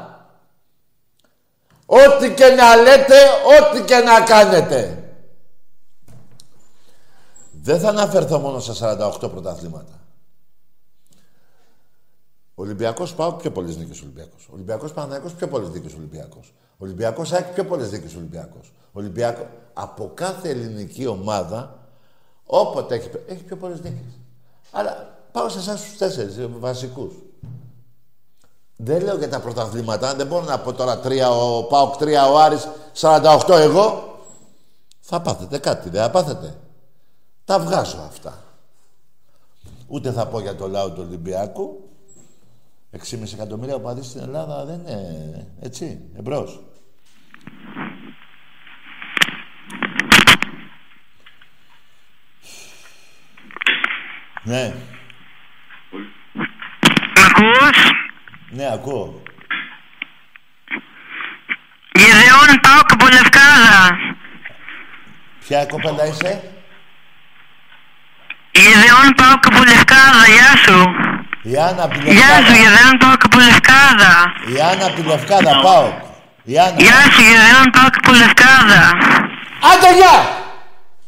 S1: Ό,τι και να λέτε, ό,τι και να κάνετε. Δεν θα αναφερθώ μόνο στα 48 πρωταθλήματα. Ολυμπιακός πάω πιο πολλές νίκες Ολυμπιακός. Ολυμπιακός Παναγιακό πιο πολλές νίκες Ολυμπιακός. Ολυμπιακός ΑΕΚ πιο πολλές νίκες Ολυμπιακός. Ολυμπιακό. Από κάθε ελληνική ομάδα, όποτε έχει, έχει πιο πολλές νίκες. Αλλά πάω σε εσάς τους τέσσερις βασικούς. Δεν λέω για τα πρωταθλήματα. Δεν μπορώ να πω τώρα τρία ο Πάοκ, τρία ο Άρης, 48 εγώ. Θα πάθετε κάτι, δεν θα πάθετε. Τα βγάζω αυτά. Ούτε θα πω για το λαό του Ολυμπιακού. 6,5 εκατομμύρια οπαδοί στην Ελλάδα δεν είναι έτσι. Εμπρός. Ναι.
S2: Ακούς;
S1: Ναι, ακούω.
S2: Ιδεών πάω από Λευκάδα.
S1: Ποια κοπέλα είσαι;
S2: Ιδεών πάω από Λευκάδα. Γεια σου.
S1: Η Άννα από τη
S2: Γεια σου,
S1: Λευκάδα.
S2: Ιδεών πάω από Λευκάδα.
S1: Η Άννα από τη Λευκάδα, πάω. Η Άννα.
S2: Γεια σου, Ιδεών πάω από Λευκάδα.
S1: Άντε, γεια!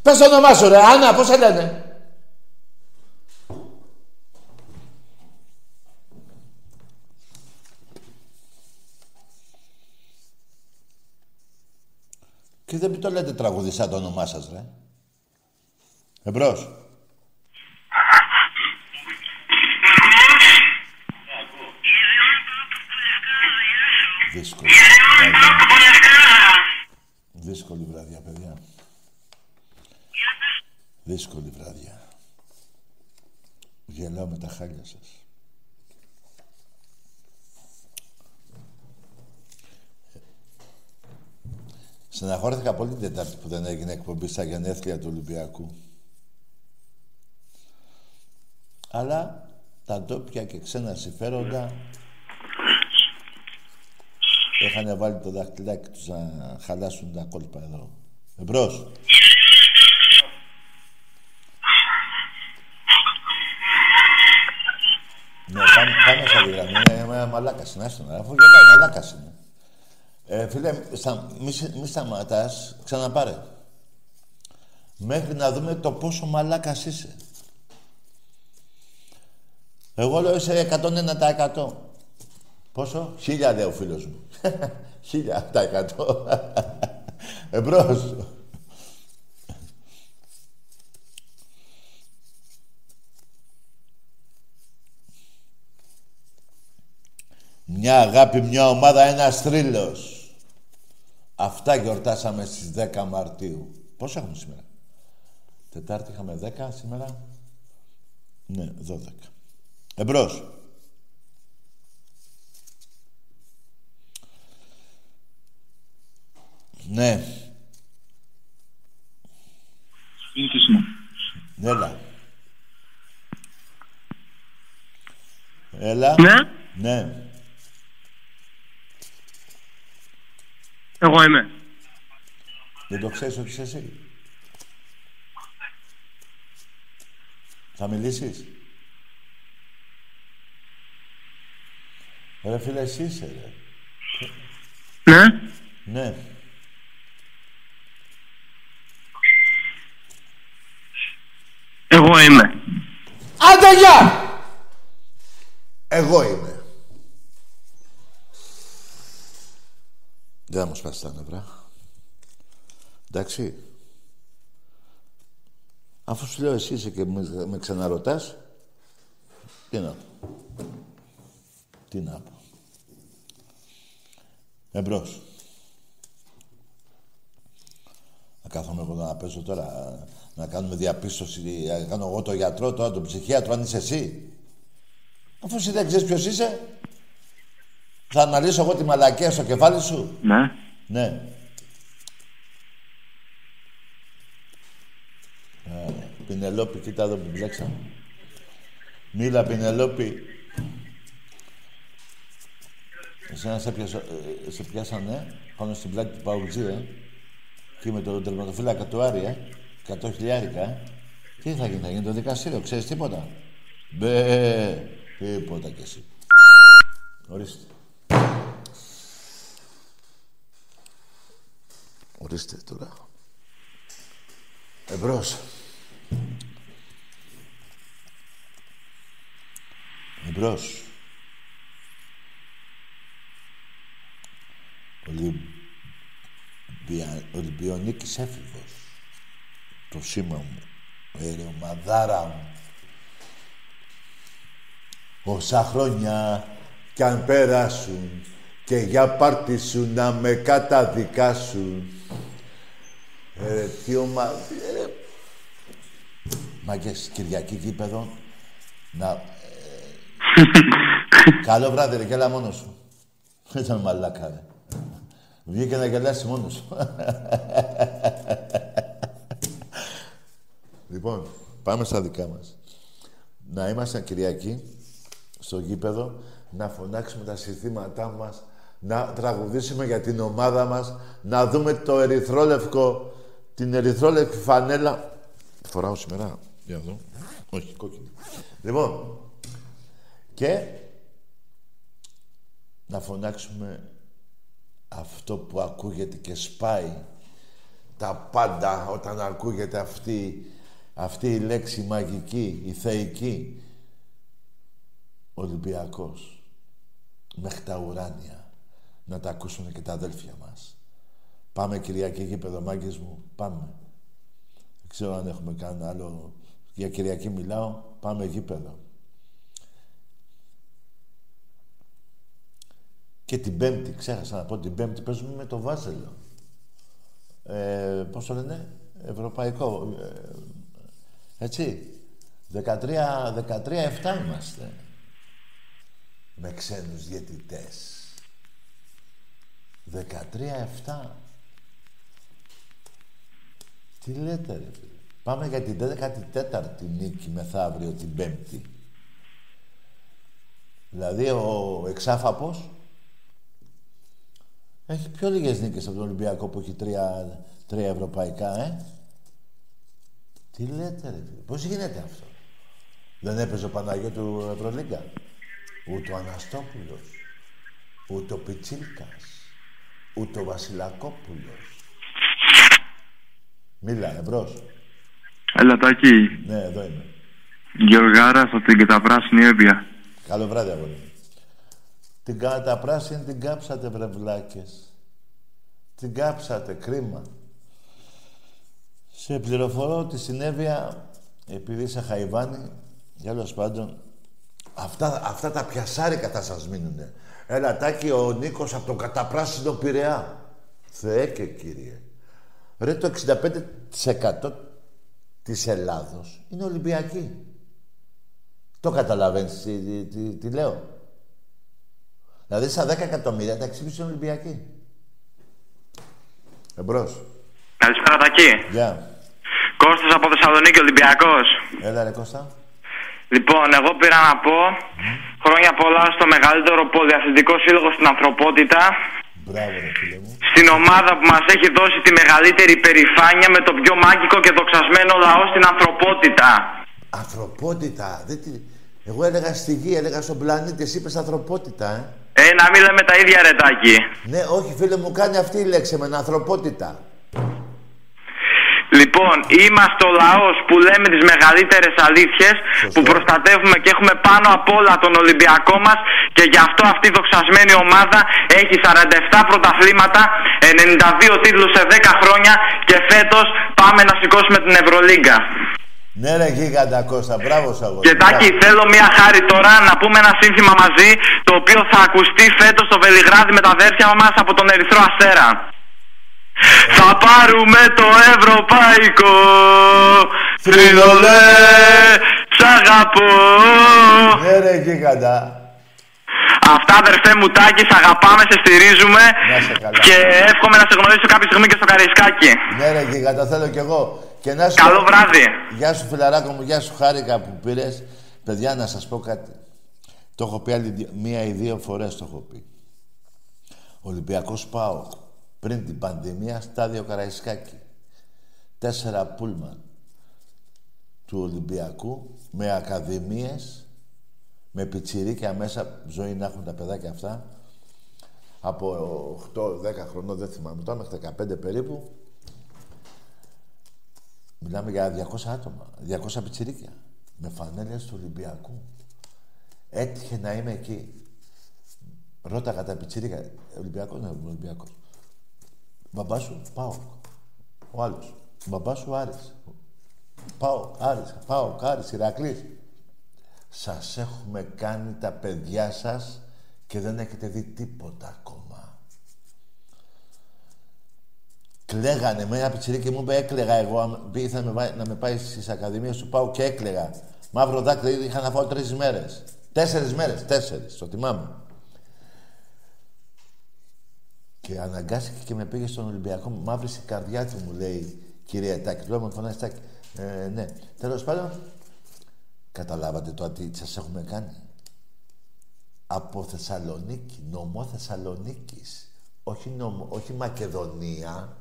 S1: Πες το όνομά σου, ρε. Άννα, πώς σε λένε; Και δεν το λέτε τραγουδιστά το όνομά σας, ρε. Εμπρός. Δύσκολη βραδιά. Δύσκολη βραδιά, παιδιά. Δύσκολη βράδια. Γελάω με τα χάλια σας. Στεναχώρηθηκα πολύ την Τετάρτη που δεν έγινε εκπομπή στα γενέθλια του Ολυμπιακού. Αλλά τα ντόπια και ξένα συμφέροντα είχαν βάλει το δαχτυλάκι τους να χαλάσουν τα κόλπα εδώ. Εμπρός. Ναι, πάμε, πάμε σε άλλη γραμμή. Είναι ε, μαλάκας είναι, άστον. Αφού γελάει, μαλάκας είναι. Ε, φίλε, στα, μη, σε- μη σταματάς, ξαναπάρε. Μέχρι να δούμε το πόσο μαλάκας είσαι. Εγώ λέω είσαι 101%. Πόσο; Χίλια λέει ο φίλος μου. Χίλια τα εκατό. Εμπρός. Μια αγάπη, μια ομάδα, ένας θρύλος. Αυτά γιορτάσαμε στις 10 Μαρτίου. Πόσο έχουμε σήμερα; Τετάρτη είχαμε 10, σήμερα; Ναι, 12. Εμπρός. Ναι, έλα. Έλα.
S2: Ναι,
S1: Ναι.
S2: εγώ είμαι.
S1: Δεν το ξέρεις ότι είσαι εσύ. Θα μιλήσεις; Ρε φίλε, εσύ είσαι, ρε.
S2: Ναι,
S1: Ναι.
S2: Εγώ είμαι.
S1: Άντε, γεια! Εγώ είμαι. Δεν θα μου σπάσει τα νευρά. Εντάξει. Αφού σου λέω εσύ είσαι και με, με ξαναρωτάς, τι να πω. Τι να πω. Εμπρός. Να κάθομαι εγώ να παίζω τώρα, να κάνουμε διαπίστωση, να κάνω εγώ το γιατρό, τώρα τον ψυχίατρο, αν είσαι εσύ. Αφού εσύ δεν ξέρεις ποιος είσαι, θα αναλύσω εγώ τη μαλακία στο κεφάλι σου.
S2: Ναι.
S1: Ναι. Ε, Πινελόπη, κοίτα εδώ που μπλέξαμε. Μίλα, Πινελόπη. Εσένα σε, πιάσα, ε, σε πιάσανε πάνω στην πλάτη του Παουτζή, ε. Και με τον τερματοφύλακα του Άρη, ε. 100 χιλιάρικα, ε. Τι θα γίνει, θα γίνει το δικαστήριο, ξέρεις τίποτα; Μπε, τίποτα κι εσύ. Ορίστε. Ορίστε τώρα. Εμπρός. Εμπρός. Ολυμπια... Ολυμπιονίκης έφηβος. Το σήμα μου. Ε, ρε, μαδάρα μου. Όσα χρόνια κι αν πέρασουν και για πάρτι σου να με καταδικάσουν. Ε, τι ομα... Ε, Μάγκες, Κυριακή γήπεδο. Να... ε, Καλό βράδυ, ρε, γέλα μόνος σου. Δεν ήταν μαλάκα, ρε. Βγήκε να γελάσει μόνος σου. Λοιπόν, πάμε στα δικά μας. Να είμαστε Κυριακή στο γήπεδο, να φωνάξουμε τα συνθήματά μας να τραγουδήσουμε για την ομάδα μας, να δούμε το ερυθρόλευκο, την ερυθρόλευκη φανέλα. Φοράω σήμερα, για να δω. Όχι, κόκκινη. Λοιπόν, και να φωνάξουμε αυτό που ακούγεται και σπάει τα πάντα όταν ακούγεται αυτή, αυτή η λέξη μαγική, η θεϊκή. Ολυμπιακός. Μέχρι τα ουράνια. Να τα ακούσουν και τα αδέλφια μας. Πάμε Κυριακή γήπεδο, μάγκες μου. Πάμε. Δεν ξέρω αν έχουμε κάνει άλλο. Για Κυριακή μιλάω. Πάμε γήπεδο. Και την Πέμπτη, ξέχασα να πω, την Πέμπτη παίζουμε με το Βάζελο. Ε, πώς το λένε, Ευρωπαϊκό. Ε, έτσι. 13, 13-7 είμαστε. Με ξένους διαιτητές. 13-7. Τι λέτε ρε φίλε. Πάμε για την 14η νίκη μεθαύριο την Πέμπτη. Δηλαδή ο εξάφαπος έχει πιο λίγες νίκες από τον Ολυμπιακό που έχει τρία, τρία ευρωπαϊκά, ε. Τι λέτε ρε φίλε. Πώς γίνεται αυτό; Δεν έπαιζε ο Παναγιώτου Ευρωλίγκα; Ούτε ο Αναστόπουλος. Ούτε ο Πιτσίλκας. Ούτε ο Βασιλακόπουλος. Μίλα, εμπρός.
S3: Έλα, Τάκη.
S1: Ναι, εδώ είμαι.
S3: Γεωργάρας από την Πράσινη Έμπεια.
S1: Καλό βράδυ, αγόρι μου. Την κάτα πράσινη την κάψατε, βρε βλάκες. Την κάψατε, κρίμα. Σε πληροφορώ ότι συνέβεια, επειδή είσαι χαϊβάνι, τέλο πάντων, αυτά, αυτά τα πιασάρικα θα σας μείνουνε. Έλα, τάκι, ο Νίκος από τον καταπράσινο Πειραιά. Θεέ και Κύριε. Ρε, το 65% της Ελλάδος είναι Ολυμπιακή. Το καταλαβαίνεις τι, τι, τι, τι λέω. Δηλαδή στα 10 εκατομμύρια τα εξήγησε Ολυμπιακή. Εμπρός.
S2: Καλησπέρα, Τακί.
S1: Γεια.
S2: Κώστας από Θεσσαλονίκη, Ολυμπιακός.
S1: Έλα ρε Κώστα.
S2: Λοιπόν, εγώ πήρα να πω χρόνια πολλά στο μεγαλύτερο πολυαθλητικό σύλλογο στην ανθρωπότητα.
S1: Μπράβο ρε φίλε μου.
S2: Στην ομάδα που μας έχει δώσει τη μεγαλύτερη περηφάνεια με το πιο μάγικο και δοξασμένο λαό στην ανθρωπότητα.
S1: Ανθρωπότητα. Δεν τη... Εγώ έλεγα στη γη, έλεγα στον πλανήτη, εσύ είπες ανθρωπότητα, ε.
S2: Ε, να μην λέμε τα ίδια ρετάκι.
S1: Ναι, όχι φίλε μου, κάνει αυτή η λέξη με ανθρωπότητα.
S2: Λοιπόν, είμαστε ο λαός που λέμε τις μεγαλύτερες αλήθειες,
S1: Σωστό.
S2: που προστατεύουμε και έχουμε πάνω απ' όλα τον Ολυμπιακό μας και γι' αυτό αυτή η δοξασμένη ομάδα έχει 47 πρωταθλήματα, 92 τίτλους σε 10 χρόνια και φέτος πάμε να σηκώσουμε την Ευρωλίγκα.
S1: Ναι ρε γίγαντα Κώστα, μπράβο σου αγόρι.
S2: Και Τάκη, θέλω μια χάρη τώρα να πούμε ένα σύνθημα μαζί, το οποίο θα ακουστεί φέτος στο Βελιγράδι με τα αδέρφια μας από τον Ερυθρό Αστέρα. Θα πάρουμε το ευρωπαϊκό Φρύδολε, σ' αγαπώ
S1: Ναι ρε γίγαντα.
S2: Αυτά αδερφέ μου Τάκη, σ' αγαπάμε, σε στηρίζουμε
S1: Να είσαι καλά.
S2: Και εύχομαι να σε γνωρίσω κάποια στιγμή και στο Καρισκάκι
S1: Ναι ρε γίγαντα, θέλω κι εγώ. Και να σου...
S2: Καλό βράδυ
S1: Γεια σου φιλαράκο μου, γεια σου χάρηκα που πήρες. Παιδιά, να σας πω κάτι. Το έχω πει άλλη δυο- μία ή δύο φορές το έχω πει. Ολυμπιακός ΠΑΟΚ. Πριν την πανδημία, στάδιο Καραϊσκάκη. Τέσσερα πούλμαν του Ολυμπιακού με ακαδημίες, με πιτσιρίκια μέσα, ζωή να έχουν τα παιδάκια αυτά, από 8-10 χρονών, δεν θυμάμαι τώρα, μέχρι 15 περίπου, Μιλάμε για 200 άτομα, 200 πιτσιρίκια. Με φανέλες του Ολυμπιακού. Έτυχε να είμαι εκεί. Ρώταγα τα πιτσιρίκια. Ολυμπιακός, ναι, Ολυμπιακός. Μπαμπά σου, πάω. Ο άλλος. Μπαμπά σου, Άρης. Πάω, Άρης, πάω, Άρης, Ηρακλής. Σας έχουμε κάνει τα παιδιά σας και δεν έχετε δει τίποτα ακόμα. Κλαίγανε με ένα πιτσιρίκι μου είπε έκλαιγα εγώ. αν Ήθελα να με, βάει- να με πάει στις ακαδημίες του πάω και έκλαιγα. Μαύρο δάκρυ είχα να φάω τρεις μέρες. Τέσσερις μέρες. Τέσσερις. Το θυμάμαι. Και αναγκάστηκε και με πήγε στον Ολυμπιακό. Μαύρησε η καρδιά του, μου λέει κυρία Τάκη. Του λέω, μου φωνάζει Τάκη. Ε, ναι. Τέλος πάντων, καταλάβατε το τι σας έχουμε κάνει. από Θεσσαλονίκη, νομό Θεσσαλονίκης. Όχι, νομό, όχι Μακεδονία.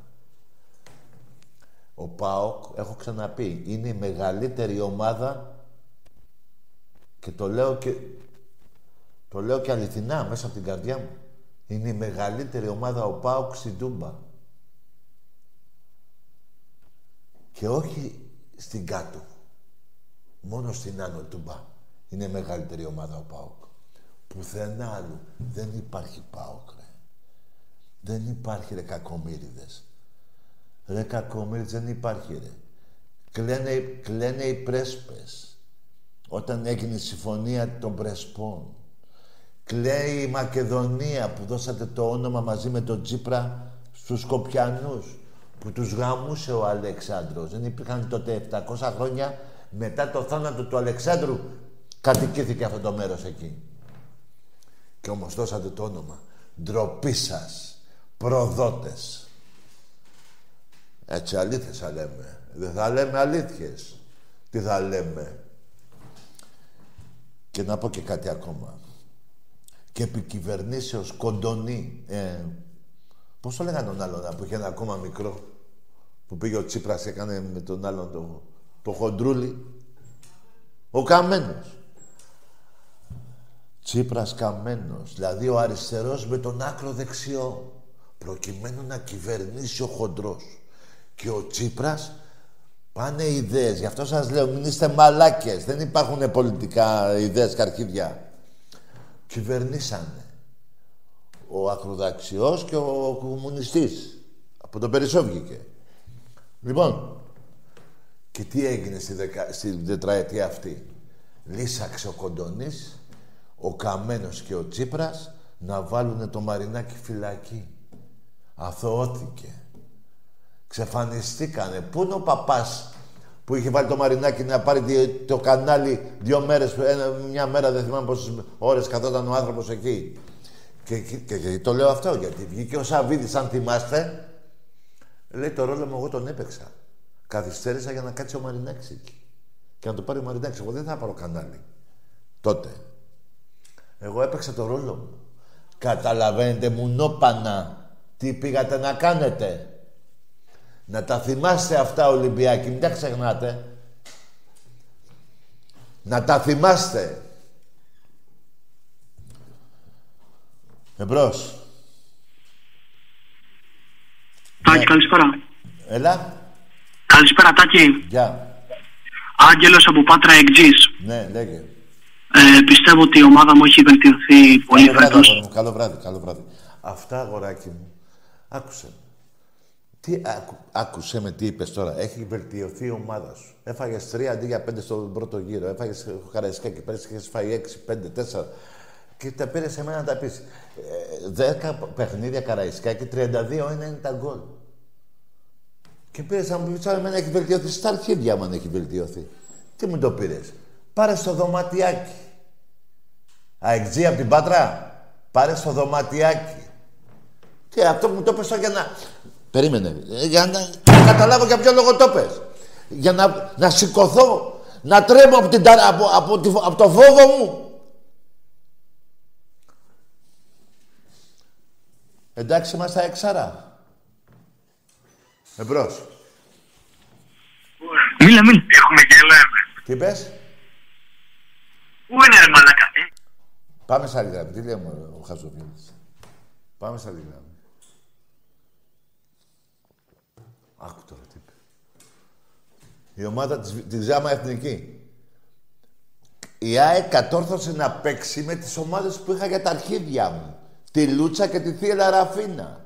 S1: Ο ΠΑΟΚ, έχω ξαναπεί, είναι η μεγαλύτερη ομάδα και το λέω και, το λέω και αληθινά μέσα από την καρδιά μου. Είναι η μεγαλύτερη ομάδα ο ΠΑΟΚ στην Τούμπα. Και όχι στην κάτω. Μόνο στην Άνω Τούμπα. Είναι η μεγαλύτερη ομάδα ο ΠΑΟΚ. Πουθενά άλλου. Δεν υπάρχει ΠΑΟΚ, ρε. Δεν υπάρχει ρε κακομύριδες. Ρε κακομύριδες δεν υπάρχει ρε. Κλαίνε, κλαίνε οι πρέσπες. Όταν έγινε η συμφωνία των πρεσπών. Κλαίει η Μακεδονία που δώσατε το όνομα μαζί με τον Τσίπρα στους Σκοπιανούς που τους γαμούσε ο Αλεξάνδρος. Δεν υπήρχαν τότε 700 χρόνια μετά το θάνατο του Αλεξάνδρου κατοικήθηκε αυτό το μέρος εκεί. Και όμως δώσατε το όνομα. Ντροπή σας. Προδότες. Έτσι αλήθειες θα λέμε. Δεν θα λέμε αλήθειες. Τι θα λέμε. Και να πω και κάτι ακόμα. Και επικυβερνήσεως κοντονή. Ε, πώς το λέγανε τον άλλον που είχε ένα ακόμα μικρό. Που πήγε ο Τσίπρας και έκανε με τον άλλον το, το χοντρούλι. Ο Καμένος. Τσίπρας καμένος, δηλαδή ο αριστερός με τον άκρο δεξιό, προκειμένου να κυβερνήσει ο χοντρός. Και ο Τσίπρας πάνε ιδέες. Γι' αυτό σας λέω, μην είστε μαλάκες. Δεν υπάρχουν πολιτικά ιδέες και αρχίδια. Κυβερνήσανε. Ο ακροδαξιός και ο κομμουνιστής. Από τον Περισσό βγήκε. Λοιπόν, και τι έγινε στη, δεκα... στη τετραετία αυτή; Λύσαξε ο Κοντονής ο Καμένος και ο Τσίπρας να βάλουνε το Μαρινάκι φυλακή. Αθωώθηκε. Ξεφανιστήκανε. Πού είναι ο παπάς που είχε βάλει το Μαρινάκι να πάρει το κανάλι δύο μέρες, μια μέρα δεν θυμάμαι πόσες ώρες καθόταν ο άνθρωπος εκεί. Και, και, και, το λέω αυτό γιατί βγήκε ο Σαββίδης, αν θυμάστε, λέει το ρόλο μου εγώ τον έπαιξα. Καθυστέρησα για να κάτσει ο Μαρινάκης εκεί. Και να το πάρει ο Μαρινάκης. Εγώ δεν θα πάρω κανάλι. Τότε. Εγώ έπαιξα το ρόλο μου. Καταλαβαίνετε μου νόπανα τι πήγατε να κάνετε; Να τα θυμάστε αυτά Ολυμπιακοί, μην τα ξεχνάτε. Να τα θυμάστε. Εμπρός.
S4: Τάκη, ναι. καλησπέρα.
S1: Έλα.
S4: Καλησπέρα, Τάκη.
S1: Γεια.
S4: Άγγελος από Πάτρα Εκτζής.
S1: Ναι, λέγε.
S4: Ε, πιστεύω ότι η ομάδα μου έχει βελτιωθεί πολύ
S1: καλό
S4: φέτος.
S1: Βράδυ, καλό βράδυ, καλό βράδυ. Αυτά, αγοράκι μου. Άκουσε. Τι, άκου, άκουσε με τι είπες τώρα. Έχει βελτιωθεί η ομάδα σου. Έφαγες τρία αντί για πέντε στον πρώτο γύρο. Έφαγες και πέρυσι είχες φάει έξι, πέντε, τέσσερα. Και τα πήρες σε μένα να τα πεις. Ε, δέκα παιχνίδια καραϊσκάκι, 32 είναι τα γκολ. Και πήρες να μου πεις τώρα εμένα έχει βελτιωθεί. Στα αρχίδια μου αν έχει βελτιωθεί. Τι μου το πήρες. Πάρε στο δωματιάκι. Αεξή από την Πάτρα. Πάρε στο δωματιάκι. Και αυτό μου το πες για να... Περίμενε. Ε, για να καταλάβω για ποιο λόγο το πες. Για να, να σηκωθώ, να τρέμω από, την, από, από, από το φόβο μου. Εντάξει, είμαστε εξάρα. Εμπρός.
S4: Μίλα, μίλα.
S3: Έχουμε και λέμε.
S1: Τι πες;
S4: Πού είναι ρε μαλάκα; ε;
S1: Πάμε σε άλλη γραμμή. Τι λέει μου ο Χαζοπιώτης. Πάμε σε άλλη γραμμή. Άκου τώρα τι είπε. Η ομάδα της, της Ζάμα Εθνική. Η ΑΕΚ κατόρθωσε να παίξει με τις ομάδες που είχα για τα αρχίδια μου. Τη Λούτσα και τη Θεία Ραφίνα.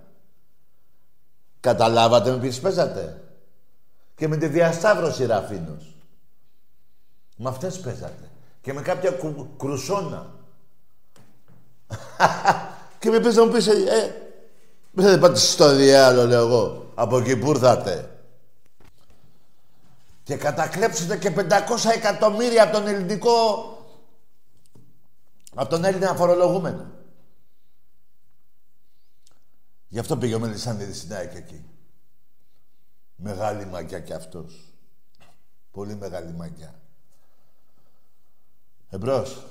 S1: Καταλάβατε με ποιες παίζατε; Και με τη διασταύρωση Ραφίνος. Με αυτές παίζατε. Και με κάποια κου, κρουσόνα. και με πες να μου πεις, ε, δεν πάτε στο διάλο, λέω εγώ. Από εκεί που ήρθατε. Και κατακλέψετε και 500 εκατομμύρια από τον ελληνικό... Από τον Έλληνα φορολογούμενο. Γι' αυτό πήγε ο Μελισσανίδης στην ΑΕΚ εκεί. Μεγάλη μαγιά κι αυτός. Πολύ μεγάλη μαγιά. Εμπρός.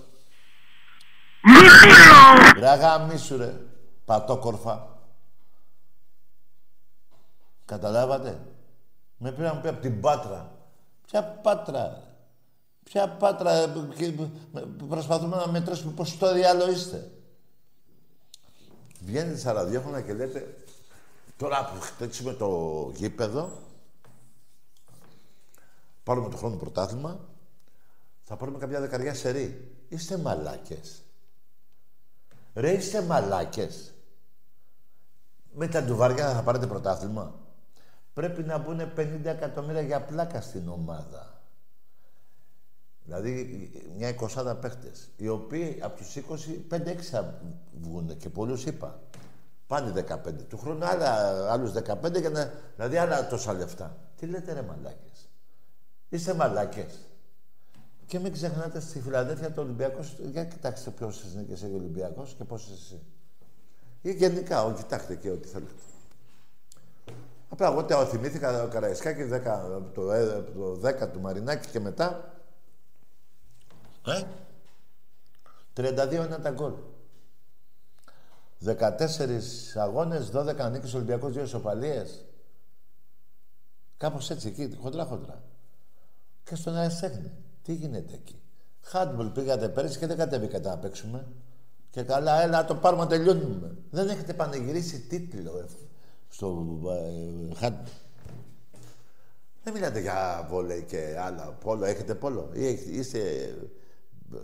S1: Ρε αγαμίσου ρε. Πατόκορφα. Καταλάβατε; Με πήραν πει από την Πάτρα. Ποια Πάτρα; Ποια Πάτρα; ε, και- Προσπαθούμε να μετρήσουμε πώς το διάλογο είστε. Βγαίνετε στα ραδιόφωνα και λέτε τώρα που χτέξουμε το γήπεδο πάρουμε το χρόνο πρωτάθλημα θα πάρουμε κάποια δεκαριά σερή. Είστε μαλάκες. Ρε είστε μαλάκες. Με τα ντουβάρια θα πάρετε πρωτάθλημα. Πρέπει να μπουν 50 εκατομμύρια για πλάκα στην ομάδα. Δηλαδή μια εικοσάδα παίχτες, οι οποίοι από τους 20, 5-6 θα βγουν και πολλούς είπα. Πάνε 15. Του χρόνου άλλα, άλλους 15 για να... Δηλαδή άλλα τόσα λεφτά. Τι λέτε ρε μαλάκες; Είστε μαλάκες. Και μην ξεχνάτε στη Φιλαδέλφια το Ολυμπιακός. Για κοιτάξτε πόσε νίκε έχει ο Ολυμπιακός και πόσε εσύ. Ή γενικά, όχι, κοιτάξτε και ό,τι θέλετε. Απλά εγώ τα θυμήθηκα ο Καραϊσκάκη 10, από το, ε, από το 10 του Μαρινάκη και μετά. Ε, 32 είναι τα γκολ. 14 αγώνες, 12 νίκες Ολυμπιακός, 2 ισοπαλίες. Κάπως έτσι εκεί, χοντρά χοντρά. Και στον Αεσέχνη. Τι γίνεται εκεί. Χάντμπολ πήγατε πέρυσι και δεν κατέβηκατε να παίξουμε. Και καλά, έλα να το πάρουμε να τελειώνουμε. Δεν έχετε πανηγυρίσει τίτλο ε, στο ε, χάντμπολ. Δεν μιλάτε για βόλεϊ και άλλα. Πόλο, έχετε πόλο. Ή έχετε- είστε... ε,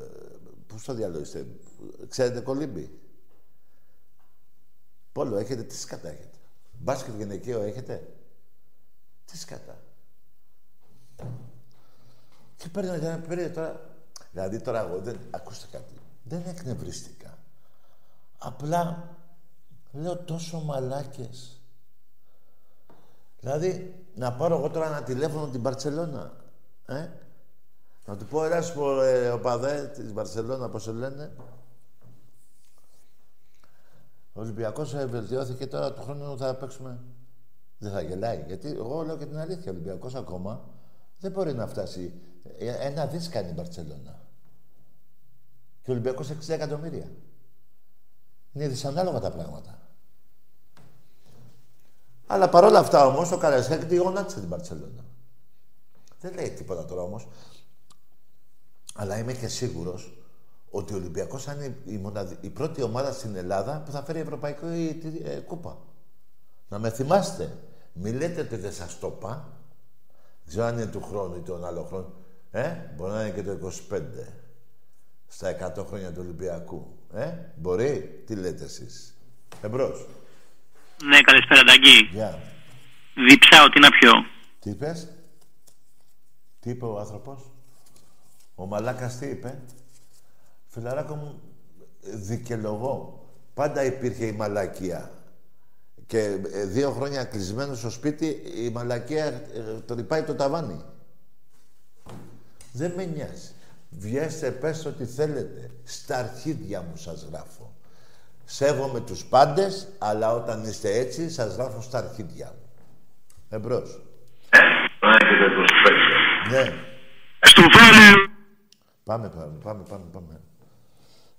S1: Πώς το διάλογο είστε. Ξέρετε κολύμπι; Πόλο έχετε. Τι σκατά έχετε; Μπάσκετ γυναικείο έχετε; Τι σκατά. Και παίρνετε ένα περίοδο τώρα. Δηλαδή τώρα εγώ δεν. Ακούστε κάτι. Δεν εκνευρίστηκα. Απλά λέω τόσο μαλάκες. Δηλαδή, να πάρω εγώ τώρα ένα τηλέφωνο την Μπαρτσελώνα. Ε; Να του πω, έλα σου πω, ε, ο παδέ της Μπαρτσελώνα, πώς το λένε. Ο Ολυμπιακός ε, βελτιώθηκε τώρα του χρόνου θα παίξουμε. Δεν θα γελάει. Γιατί εγώ λέω και την αλήθεια. Ο Ολυμπιακός ακόμα δεν μπορεί να φτάσει. Ε, Ένα δις κάνει η Μπαρτσελώνα. Και ο Ολυμπιακός 60 εκατομμύρια. Είναι δυσανάλογα τα πράγματα. Αλλά παρόλα αυτά όμως ο Καραϊσκάκη τη γονάτισε την Μπαρτσελώνα. Δεν λέει τίποτα τώρα όμως. Αλλά είμαι και σίγουρος ότι ο Ολυμπιακός θα είναι η, μοναδι... η πρώτη ομάδα στην Ελλάδα που θα φέρει Ευρωπαϊκή ε, Κούπα. Να με θυμάστε. Μη λέτε ότι δεν σας το είπα. Δεν ξέρω αν είναι του χρόνου ή τον άλλο χρόνο. Ε, μπορεί να είναι και το 25. Στα 100 χρόνια του Ολυμπιακού. Ε, μπορεί. Τι λέτε εσείς. Εμπρός.
S4: Ναι, καλησπέρα, Νταγκή.
S1: Γεια.
S4: Διψάω, τι να πιω.
S1: Τι είπες; Τι είπε ο άνθρωπος; Ο Μαλάκας τι είπε; Φιλαράκο μου, δικαιολογώ. Πάντα υπήρχε η μαλακία. Και ε, δύο χρόνια κλεισμένο στο σπίτι, η μαλακία ε, τρυπάει το ταβάνι. Δεν με νοιάζει. Βγέστε, πες ό,τι θέλετε. Στα αρχίδια μου σας γράφω. Σέβομαι τους πάντες, αλλά όταν είστε έτσι, σας γράφω στα αρχίδια μου. Εμπρός. Ναι.
S4: Στο Βέλιο.
S1: Πάμε, πάμε, πάμε, πάμε, πάμε.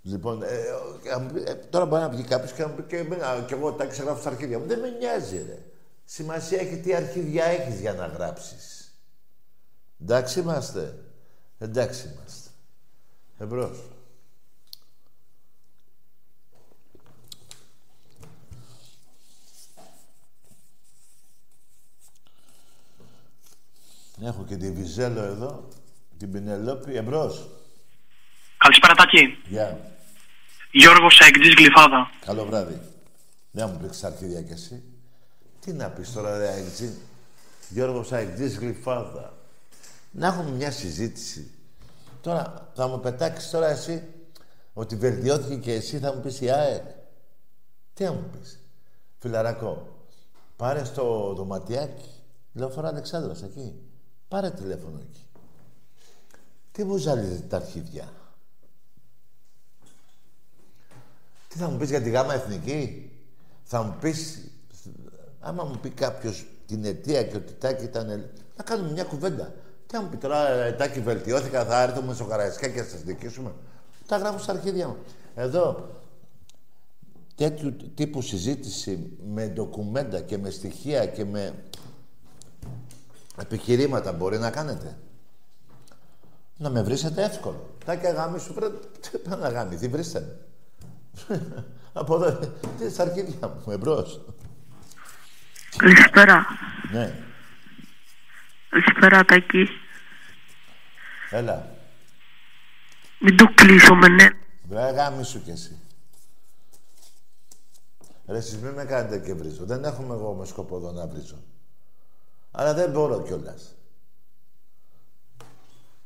S1: Λοιπόν, ε, ε, αν πει- ε, τώρα μπορεί να βγει κάποιος και να μου πει και, εμένα, και εγώ τα ξεγράφω στα αρχίδια μου. Δεν με νοιάζει, ρε. Σημασία έχει τι αρχίδια έχεις για να γράψεις. Εντάξει είμαστε. Εντάξει είμαστε. Εμπρός. Έχω και τη Βιζέλο εδώ, την Πινελόπη. Εμπρός.
S4: Καλησπέρα, Τάκη.
S1: Γεια.
S4: Γιώργος Αεκτζής Γλυφάδα.
S1: Καλό βράδυ. Δεν μου πήξεις αρχίδια κι εσύ. Τι να πεις τώρα, ρε Αιγτζή. Γιώργος Αιγτζής Γλυφάδα. Να έχουμε μια συζήτηση. Τώρα, θα μου πετάξεις τώρα εσύ ότι βελτιώθηκε και εσύ θα μου πεις η ΑΕΚ. Τι θα μου πεις. Φιλαράκο, πάρε στο δωματιάκι. Λεωφορά Αλεξάνδρας εκεί. Πάρε τηλέφωνο εκεί. Τι μου ζαλίζει τα αρχίδια; Τι θα μου πεις για τη γάμα εθνική; Θα μου πεις... Άμα μου πει κάποιος την αιτία και ότι Τάκη ήταν... Να κάνουμε μια κουβέντα. Τι θα μου πει τώρα, ε, Τάκη, βελτιώθηκα, θα έρθουμε στο Καραϊσκά και θα σας δικήσουμε. Τα γράφω στα αρχίδια μου. Εδώ, τέτοιου τύπου συζήτηση με ντοκουμέντα και με στοιχεία και με επιχειρήματα μπορεί να κάνετε. Να με βρίσετε εύκολο. Τα και γάμι σου πρέπει να γάμι. βρίστε με. Από εδώ, τι στα αρχίδια μου, εμπρός.
S4: Καλησπέρα.
S1: Ναι.
S4: Καλησπέρα, Τάκη.
S1: Έλα.
S4: Μην το κλείσω με ναι.
S1: Βρε γάμι σου κι εσύ. Ρε, εσείς μην με κάνετε και βρίζω. Δεν έχουμε εγώ με σκοπό εδώ να βρίζω. Αλλά δεν μπορώ κιόλας.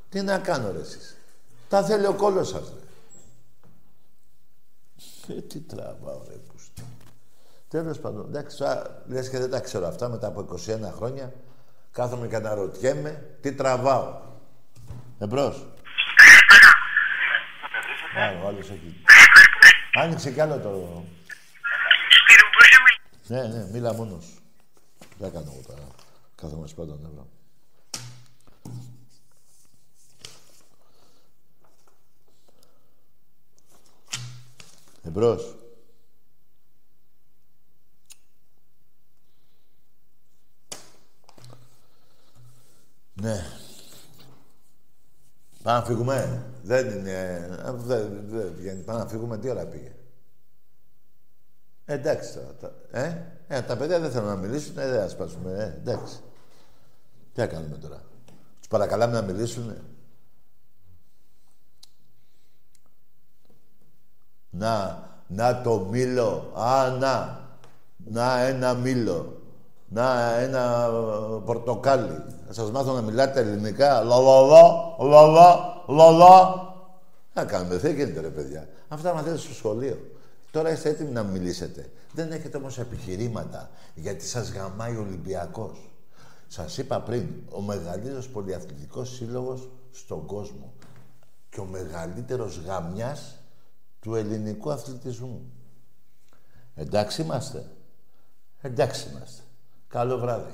S1: Τι να κάνω ρε εσείς. Τα θέλει ο κόλλος σας, ρε. Ε, τι τραβάω, ρε, πούστη. Τέλος πάντων, εντάξει, λες και δεν τα ξέρω αυτά μετά από 21 χρόνια. Κάθομαι και αναρωτιέμαι τι τραβάω. Εμπρός. Άλλο, άλλος έχει. Άνοιξε κι άλλο το... Ναι, ναι, μίλα μόνος. Δεν κάνω εγώ τώρα. Κάθομαι σπάτα νερό. Εμπρός. Ναι. Πάμε να φύγουμε. Δεν είναι... Δεν, δεν βγαίνει. Πάμε να φύγουμε. Τι ώρα πήγε; Εντάξει τώρα. Ε, ε, τα παιδιά δεν θέλουν να μιλήσουν. Ε, δεν θα σπάσουμε. Ε, εντάξει. Τι θα κάνουμε τώρα. Τους παρακαλάμε να μιλήσουν. Να, να το μήλο. Α, να. Να ένα μήλο. Να ένα πορτοκάλι. Θα σας μάθω να μιλάτε ελληνικά. Λαλαλα, λαλα, λαλα. Να κάνουμε, δεν γίνεται ρε παιδιά. Αυτά μαθαίνετε στο σχολείο. Τώρα είστε έτοιμοι να μιλήσετε. Δεν έχετε όμως επιχειρήματα, γιατί σας γαμάει ο Ολυμπιακός. Σας είπα πριν, ο μεγαλύτερος πολυαθλητικός σύλλογος στον κόσμο και ο μεγαλύτερος γαμιάς του ελληνικού αθλητισμού. Εντάξει είμαστε. Εντάξει είμαστε. Καλό βράδυ.